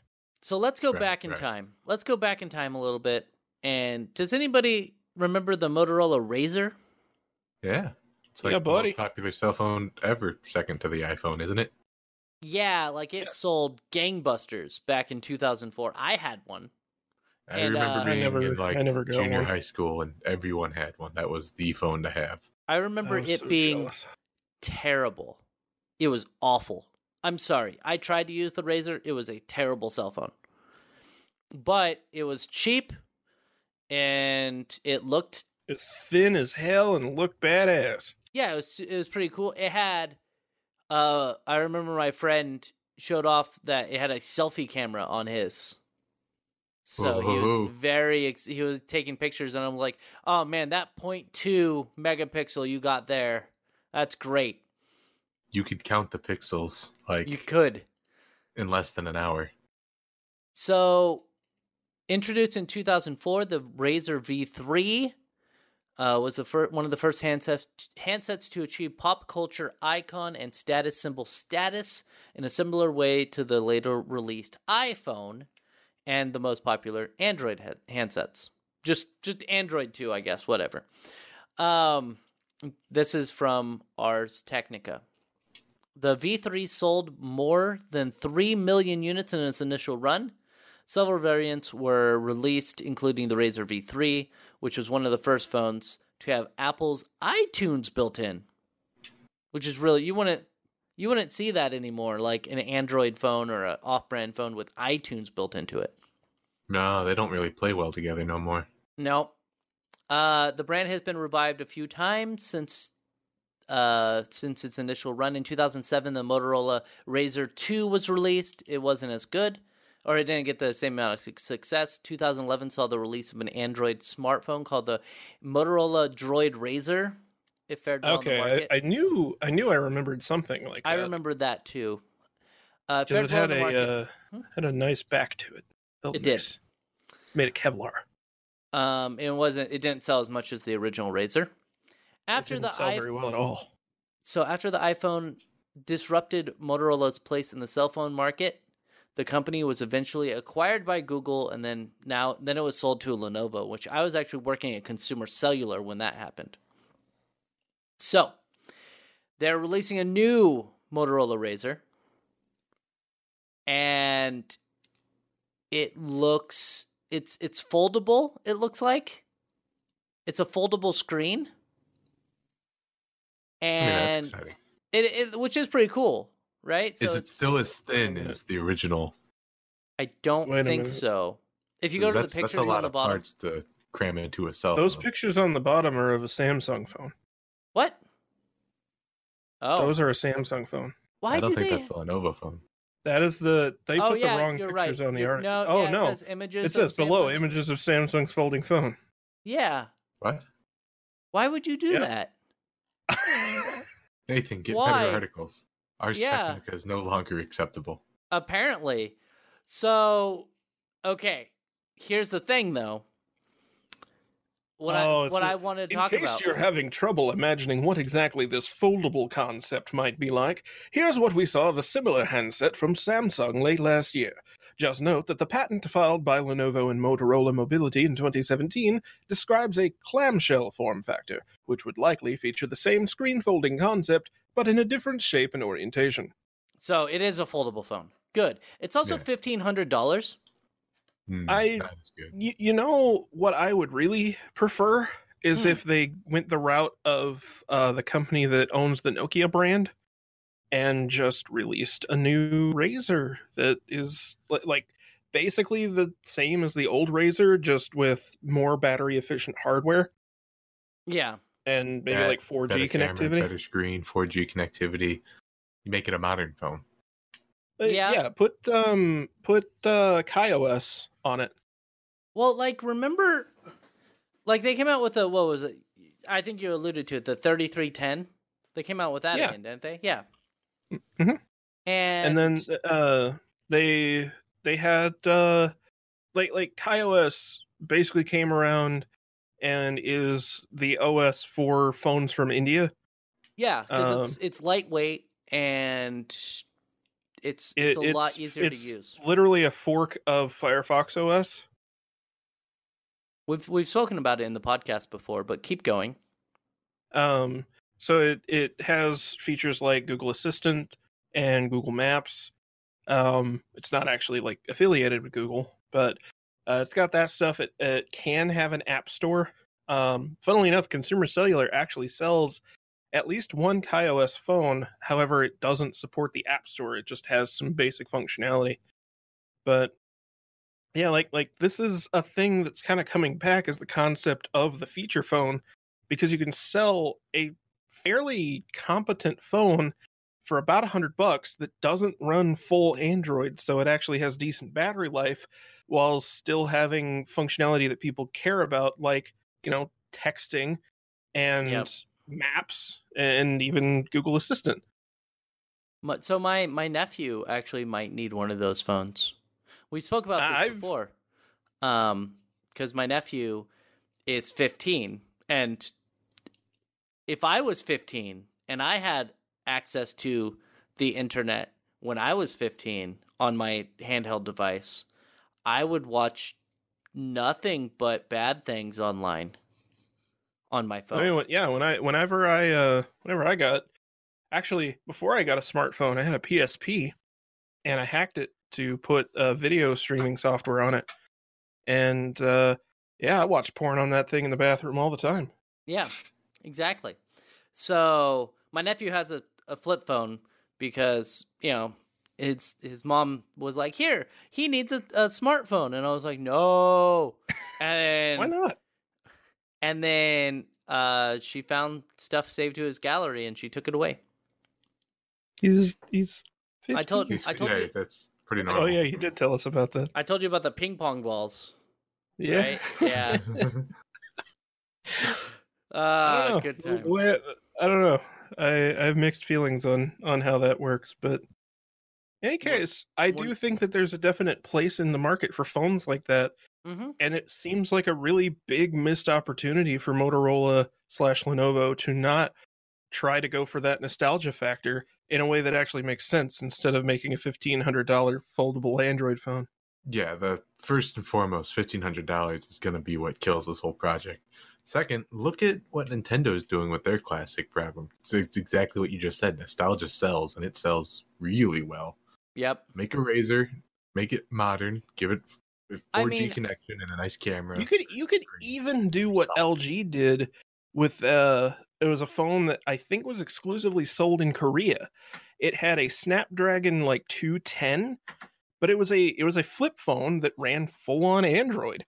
so let's go Right, back in right. time. Let's go back in time a little bit. And does anybody remember the Motorola Razr? Yeah. It's like Yeah, the buddy. most popular cell phone ever, second to the iPhone, isn't it? Yeah, like it Yeah. sold gangbusters back in 2004. I had one. I And, remember uh, I being never- in like never junior one. high school and everyone had one. That was the phone to have. I I remember was it so being jealous. terrible. It was awful. I'm sorry. I tried to use the Razr. It was a terrible cell phone. But it was cheap and it looked It's thin as hell and looked badass. Yeah, it was it was pretty cool. It had uh I remember my friend showed off that it had a selfie camera on his. So he was very ex- he was taking pictures and I'm like, "Oh man, that 0.2 megapixel you got there. That's great. You could count the pixels like You could." in less than an hour. So, introduced in 2004, the Razr V3 uh, was the fir- one of the first handsets handsets to achieve pop culture icon and status symbol status in a similar way to the later released iPhone and the most popular Android handsets. Just just Android too, I guess. Whatever. Um, this is from Ars Technica. The V3 sold more than 3 million units in its initial run. Several variants were released, including the Razr V3, which was one of the first phones to have Apple's iTunes built in. Which is really you wouldn't you wouldn't see that anymore, like an Android phone or an off-brand phone with iTunes built into it. No, they don't really play well together no more. No. Uh, the brand has been revived a few times since uh, since its initial run in 2007. The Motorola Razr 2 was released. It wasn't as good, or it didn't get the same amount of success. 2011 saw the release of an Android smartphone called the Motorola Droid Razr. It fared well Okay, market. I, I knew I knew I remembered something like I that. remember that too. Uh, it because it had the a uh, Hmm? had a nice back to it. Felt It did. Made it Kevlar. Um, it wasn't. It didn't sell as much as the original Razr. After it the sell iPhone, very well at all. So after the iPhone disrupted Motorola's place in the cell phone market, the company was eventually acquired by Google and then now then it was sold to Lenovo, which I was actually working at Consumer Cellular when that happened. So, they're releasing a new Motorola Razr and it looks it's it's foldable, it looks like. It's a foldable screen. I mean, And that's exciting. it, it which is pretty cool, right? Is it still as thin as the original? I don't Wait a think minute. so. If you go to the that's, that's pictures a lot on the of bottom, parts to cram into a cell Those phone. pictures on the bottom are of a Samsung phone. what? Oh, Those are a Samsung phone. why I don't do think they? that's a Lenovo phone. That is the they oh put yeah, the wrong you're pictures right. on the You're- art. No, oh yeah, no, it says images. it says of below Samsung's- images of Samsung's folding phone. Yeah, What? why would you do Yeah. that? *laughs* Nathan, get Why? better articles. Ars Yeah. Technica is no longer acceptable. Apparently, so okay. Here's the thing, though. What Oh, I so what I want to In talk case about. you're having trouble imagining what exactly this foldable concept might be like, here's what we saw of a similar handset from Samsung late last year. Just note that the patent filed by Lenovo and Motorola Mobility in 2017 describes a clamshell form factor, which would likely feature the same screen folding concept, but in a different shape and orientation. So it is a foldable phone. Good. It's also Yeah. fifteen hundred dollars. Hmm, I- that is good. Y- you know what I would really prefer is Hmm. if they went the route of uh, the company that owns the Nokia brand and just released a new Razr that is like basically the same as the old Razr, just with more battery efficient hardware Yeah. And maybe Yeah, like 4G better camera, connectivity. better screen, 4G connectivity. You make it a modern phone. Uh, Yeah. yeah, put um put uh KaiOS on it. Well, like remember, like they came out with a what was it? I think you alluded to it, the thirty three ten. They came out with that Yeah. again, didn't they? Yeah. Mhm. And, and then uh they they had uh like like KaiOS basically came around and is the OS for phones from India. yeah, because it's um, it's lightweight and it's It- it's a lot easier it's to use. Literally a fork of Firefox OS. We've we've spoken about it in the podcast before, but keep going. Um so it it has features like Google Assistant and Google Maps. Um it's not actually like affiliated with Google, but uh, it's got that stuff. It it can have an app store. Um funnily enough, Consumer Cellular actually sells at least one KaiOS phone. However, it doesn't support the app store. It just has some basic functionality. But Yeah, like like this is a thing that's kind of coming back as the concept of the feature phone because you can sell a fairly competent phone for about a hundred bucks that doesn't run full Android, so it actually has decent battery life while still having functionality that people care about, like you know texting and Yep. maps and even Google Assistant. So my my nephew actually might need one of those phones. We spoke about this I've- before. Um, because my nephew is 15, and if I was 15 and I had access to the internet when I was 15 on my handheld device, I would watch nothing but bad things online on my phone. I mean, yeah, when I whenever I uh whenever I got actually before I got a smartphone, I had a PSP and I hacked it to put uh, video streaming software on it. And uh yeah, I watched porn on that thing in the bathroom all the time. Yeah, exactly. So my nephew has a, a flip phone because you know his his mom was like, "Here, he needs a, a smartphone," and I was like, "No," *laughs* and Why not? and then uh, she found stuff saved to his gallery and she took it away. He's he's I told- 15. He's- I told yeah, you- that's pretty normal. Oh yeah, you did tell us about that. I told you about the ping pong balls, Yeah. right? Yeah. *laughs* *laughs* I Uh, good times. I don't know. I I have mixed feelings on on how that works, but in any case, I what- do think that there's a definite place in the market for phones like that, hmm and it seems like a really big missed opportunity for Motorola slash Lenovo to not try to go for that nostalgia factor in a way that actually makes sense instead of making a fifteen hundred dollar foldable Android phone. Yeah, the first and foremost, fifteen hundred dollars is going to be what kills this whole project. Second, look at what Nintendo is doing with their classic problem. It's, it's exactly what you just said. Nostalgia sells, and it sells really well. Yep. Make a razor, make it modern, give it a 4G I mean- connection and a nice camera. You could you could even do what LG did with uh it was a phone that I think was exclusively sold in Korea. It had a Snapdragon like 210, but it was a it was a flip phone that ran full on Android.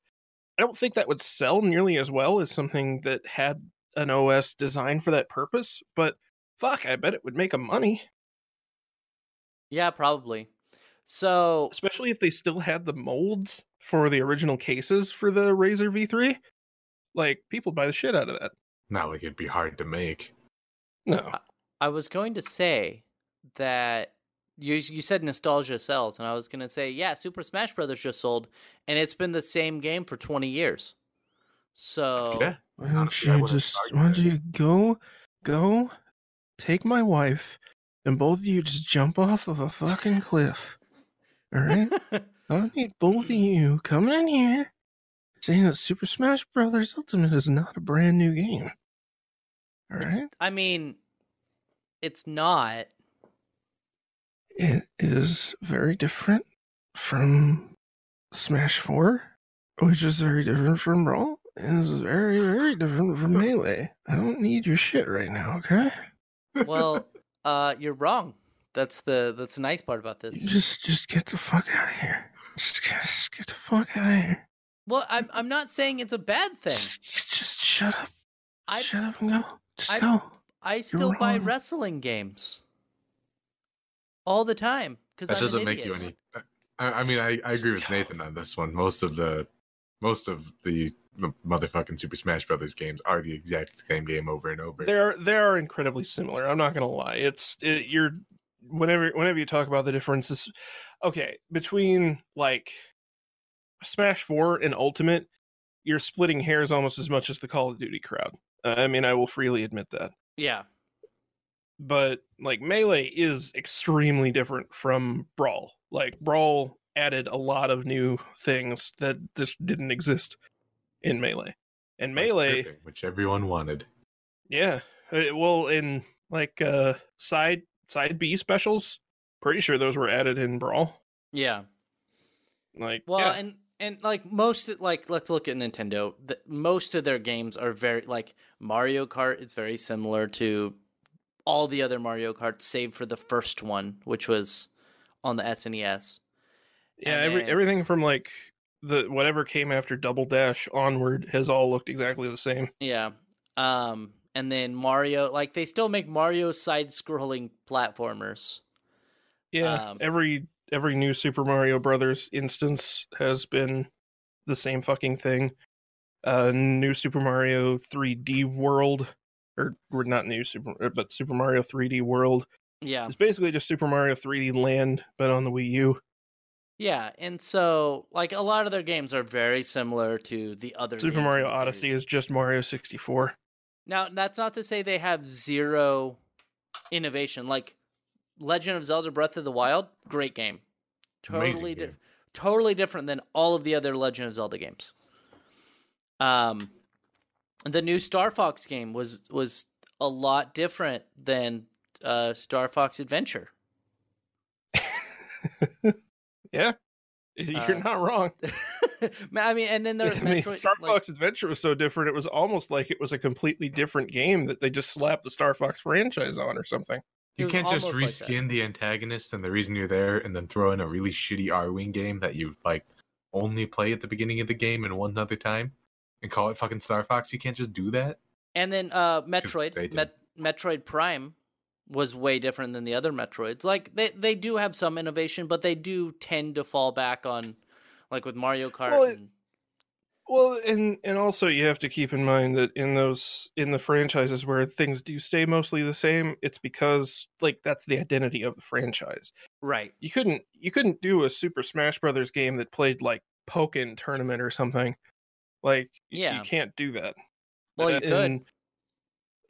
I don't think that would sell nearly as well as something that had an OS designed for that purpose, but fuck, I bet it would make a money, Yeah, probably. So especially if they still had the molds for the original cases for the Razr V3. Like people buy the shit out of that. Not like it'd be hard to make. No. I was going to say that you you said nostalgia sells, and I was going to say, yeah, Super Smash Brothers just sold, and it's been the same game for twenty years. So Yeah, Why don't I you wouldn't just argue why don't you go go take my wife and both of you just jump off of a fucking cliff. *laughs* Alright? I don't need both of you coming in here saying that Super Smash Brothers Ultimate is not a brand new game. it's, Alright? I mean, it's not. It is very different from Smash 4, which is very different from Brawl, and is very, very different from *laughs* Melee. I don't need your shit right now, okay? Well, uh, you're wrong. That's the that's the nice part about this. Just, just get the fuck out of here. Just get, just get the fuck out of here. Well, I'm I'm not saying it's a bad thing. Just, just shut up. I shut up and go. Just I- go. I still buy wrong. wrestling games all the time because that I'm doesn't an make you any. I, I mean, I, I agree with Nathan on this one. Most of the, most of the, the motherfucking Super Smash Brothers games are the exact same game over and over. They're they are incredibly similar. I'm not gonna lie. It's it, you're whenever whenever you talk about the differences. Okay, between like Smash Four and Ultimate, you're splitting hairs almost as much as the Call of Duty crowd. Uh, I mean, I will freely admit that. Yeah, But like Melee is extremely different from Brawl. Like Brawl added a lot of new things that just didn't exist in Melee. And Like Melee, tripping, which everyone wanted. Yeah. Uh, Well, in like uh side side B specials, pretty sure those were added in Brawl. yeah. Like Well, yeah. and and like most like let's look at Nintendo. The, most of their games are very like Mario Kart. It's very similar to all the other Mario Karts, save for the first one, which was on the SNES. yeah, and every, then- everything from like the whatever came after Double Dash onward has all looked exactly the same. Yeah. Um, and then Mario, like they still make Mario side-scrolling platformers. Yeah, Um, every every new Super Mario Brothers instance has been the same fucking thing. Uh, new Super Mario 3D World, or, we're not new Super, uh, but Super Mario 3D World. Yeah. It's basically just Super Mario 3D Land, but on the Wii U. Yeah, and so like a lot of their games are very similar to the other Super Mario Odyssey series. is just Mario 64. Now, that's not to say they have zero innovation. Like Legend of Zelda Breath of the Wild, great game. Totally di- game. totally different than all of the other Legend of Zelda games. Um the new Star Fox game was was a lot different than uh Star Fox Adventure. Yeah, you're Uh, not wrong. *laughs* I mean, and then there's *laughs* I mean, Metroid, Star like- Fox Adventure was so different; it was almost like it was a completely different game that they just slapped the Star Fox franchise on or something. You can't just almost like reskin the antagonist and the reason you're there, and then throw in a really shitty Arwing game that you like only play at the beginning of the game and one other time, and call it fucking Star Fox. You can't just do that. And then uh Metroid. Met- Metroid Prime was way different than the other Metroids. Like they they do have some innovation, but they do tend to fall back on like with Mario Kart. Well, and, Well, and and also you have to keep in mind that in those in the franchises where things do stay mostly the same, it's because like that's the identity of the franchise. right. You couldn't you couldn't do a Super Smash Brothers game that played like Pokken tournament or something. Like Yeah. you can't do that. Well, you Uh, could.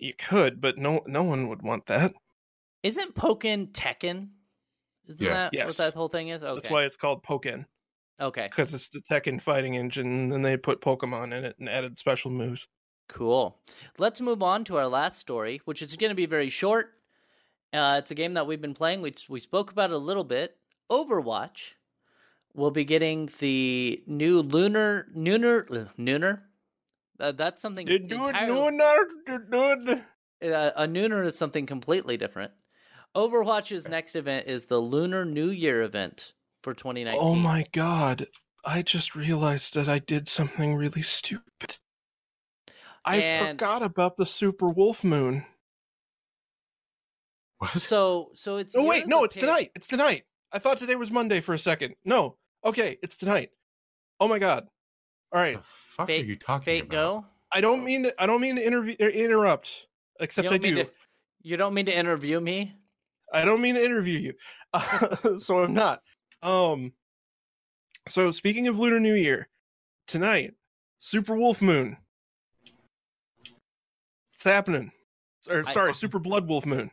And You could, but no no one would want that. Isn't Pokken Tekken? Isn't Yeah. that Yes. what that whole thing is? Okay. That's why it's called Pokken okay. because it's the Tekken fighting engine. And then they put Pokemon in it and added special moves. Cool. Let's move on to our last story, which is going to be very short. Uh, it's a game that we've been playing. We we spoke about it a little bit. Overwatch will be getting the new lunar lunar lunar. Uh, that's something Dude, entirely- no, no, dude, dude. uh, a nooner is something completely different. Overwatch's next event is the Lunar New Year event for 2019. Oh my god. I just realized that I did something really stupid. I And- forgot about the Super Wolf Moon. What? So, so it's Oh wait, no, it's pig- tonight. It's tonight. I thought today was Monday for a second. No. Okay, it's tonight. Oh my god. All right. the fuck Fate- are you talking Fate about? go. I don't mean to, I don't mean to interview er, interrupt. Except I do. To, you don't mean to interview me? I don't mean to interview you. Uh, *laughs* so I'm not. Um so speaking of Lunar New Year, tonight, Super Wolf Moon. It's happening. Or I- sorry, Super Blood Wolf Moon.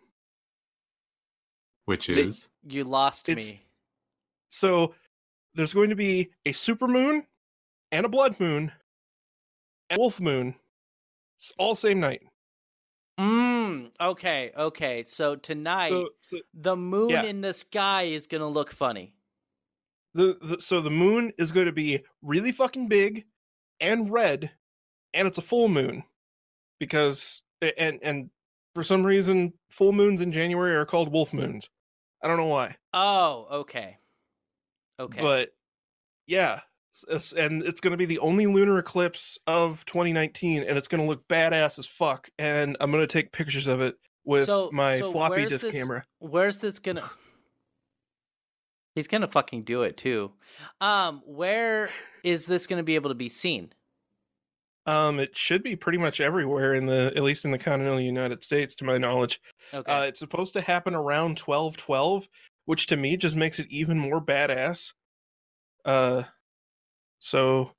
Which is You lost It's- me. So there's going to be a super moon and a blood moon and a wolf moon s- all same night. Mm, okay, okay. So tonight, So, so the moon yeah. in the sky is gonna look funny. the, the so the moon is going to be really fucking big and red and it's a full moon because and and for some reason full moons in January are called wolf moons. I don't know why. Oh, okay, okay. But yeah, and it's going to be the only lunar eclipse of 2019, and it's going to look badass as fuck. And I'm going to take pictures of it with So- my so floppy disk this- camera. Where's this gonna? *sighs* He's gonna fucking do it too. Um, where is this gonna be able to be seen? Um, it should be pretty much everywhere in the, at least in the continental United States, to my knowledge. Okay. Uh, it's supposed to happen around 1212, which to me just makes it even more badass. Uh, so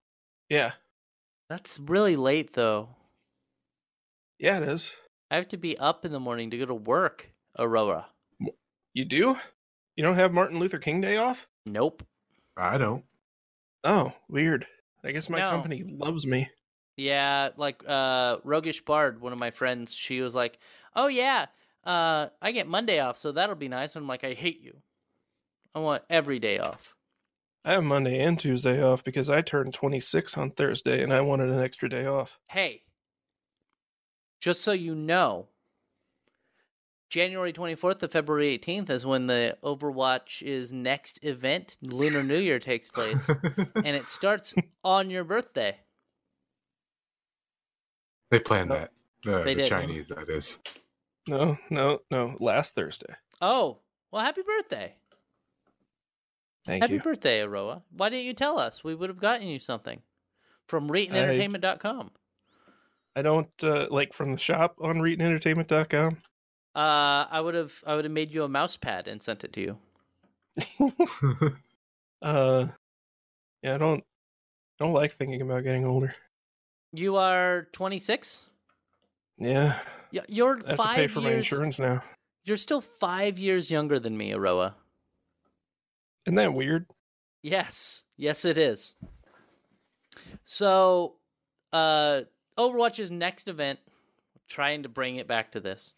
yeah, That's really late though. yeah, it is. I have to be up in the morning to go to work, Aurora. You do? You don't have Martin Luther King Day off? Nope. I don't. Oh, weird. I guess my No. company loves me. Yeah, like uh Roguish Bard, one of my friends, she was like, "Oh yeah, uh I get Monday off, so that'll be nice." I'm like, "I hate you. I want every day off." I have Monday and Tuesday off because I turned 26 on Thursday and I wanted an extra day off. Hey, just so you know, January 24th to February 18th is when the Overwatch's next event, Lunar New Year, takes place, *laughs* and it starts on your birthday. they planned oh. that. The, They the did. Chinese, that is. No, no, no. Last Thursday. Oh, well, happy birthday! Thank happy you. birthday, Aroa. Why didn't you tell us? We would have gotten you something from I- ReetinEntertainment.com. I don't uh, like from the shop on ReetinEntertainment.com. Uh, I would have I would have made you a mouse pad and sent it to you. *laughs* Uh, yeah, I don't don't like thinking about getting older. You are 26. Yeah, Y- You're I have to pay for my insurance now. You're still five years younger than me, Aroa. Isn't that weird? Yes, yes, it is. So, uh, Overwatch's next event, trying to bring it back to this.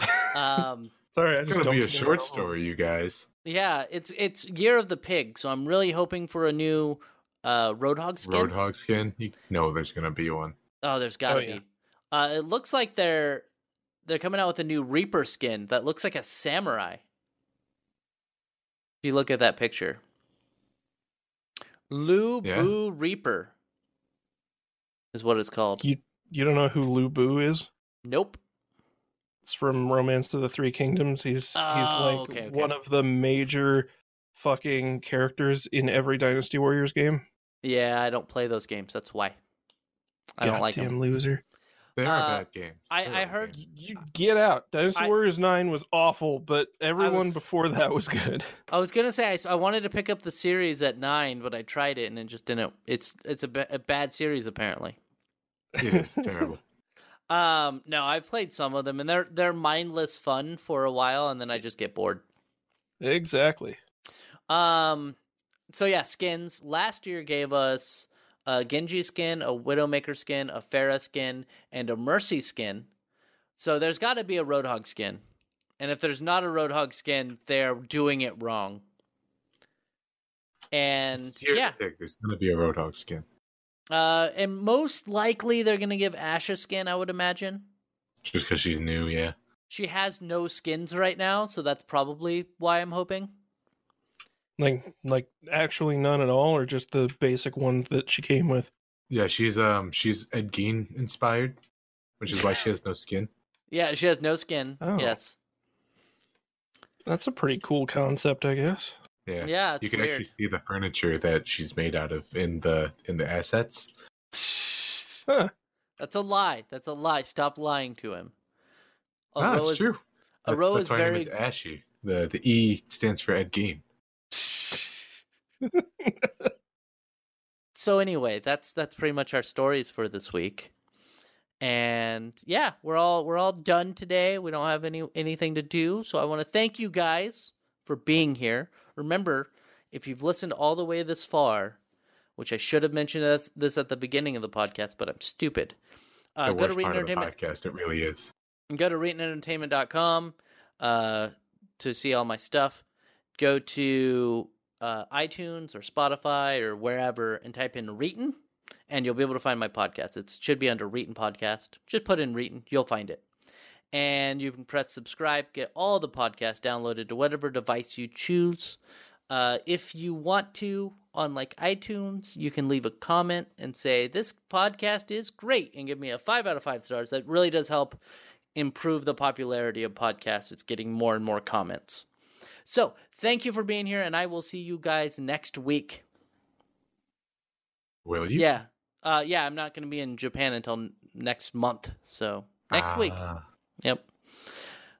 *laughs* Um, Sorry, I It's just gonna don't be a short story, you guys. yeah, it's it's Year of the Pig, so I'm really hoping for a new uh Roadhog skin. Roadhog skin. You know there's gonna be one. Oh, there's got to Oh, yeah. be. Uh, it looks like they're they're coming out with a new Reaper skin that looks like a samurai. If you look at that picture, Lu Yeah. Bu Reaper is what it's called. You you don't know who Lu Bu is? Nope. It's from Romance to the Three Kingdoms. He's he's Oh, like okay, okay. one of the major fucking characters in every Dynasty Warriors game. Yeah, I don't play those games. That's why. I don't like Goddamn them. loser. They are Uh, bad games. I- I heard- games. You get out. Dynasty I- Warriors Nine was awful, but everyone was- before that was good. *laughs* I was gonna say I wanted to pick up the series at nine, but I tried it and it just didn't. It's it's a, ba- a bad series apparently. It is *laughs* terrible. Um, no, I've played some of them, and they're they're mindless fun for a while, and then I just get bored. exactly. Um, so yeah, skins. Last year gave us a Genji skin, a Widowmaker skin, a Pharah skin, and a Mercy skin. So there's got to be a Roadhog skin, and if there's not a Roadhog skin, they're doing it wrong. And It's yeah, pick. There's gonna be a Roadhog skin. uh, and most likely they're gonna give Ashe a skin. I would imagine. Just because she's new, yeah. She has no skins right now, so that's probably why I'm hoping. Like like actually none at all, or just the basic ones that she came with. Yeah, she's um she's Ed Gein inspired, which is why she has no *laughs* skin. Yeah, she has no skin. Oh. Yes. That's a pretty cool concept, I guess. Yeah. Yeah, it's you can weird. actually see the furniture that she's made out of in the in the assets. *laughs* Huh. That's a lie. That's a lie. Stop lying to him. no, Aroa's- Ah, it's true. That's, Aroa that's is why very. name is Ashy. The the E stands for Ed Gein. *laughs* so anyway, that's that's pretty much our stories for this week. And yeah, we're all we're all done today. We don't have any anything to do. So I want to thank you guys for being here. Remember, if you've listened all the way this far, which I should have mentioned this, this at the beginning of the podcast, but I'm stupid. Uh, the go to worst part of the Entertainment. podcast. It really is. go to ReetinEntertainment.com uh, to see all my stuff. Go to uh, iTunes or Spotify or wherever and type in Reetin, and you'll be able to find my podcast. It should be under Reetin Podcast. Just put in Reetin, you'll find it. And you can press subscribe, get all the podcasts downloaded to whatever device you choose. Uh, if you want to, on like iTunes, you can leave a comment and say, This podcast is great, and give me a five out of five stars. That really does help improve the popularity of podcasts. It's getting more and more comments. So, thank you for being here, and I will see you guys next week. Will you? Yeah. Uh, yeah, I'm not going to be in Japan until next month. So, next week. Ah, Yep.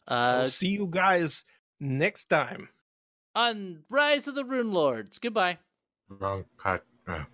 I'll Uh, see you guys next time. on Rise of the Runelords. Goodbye. Wrong pod. Uh,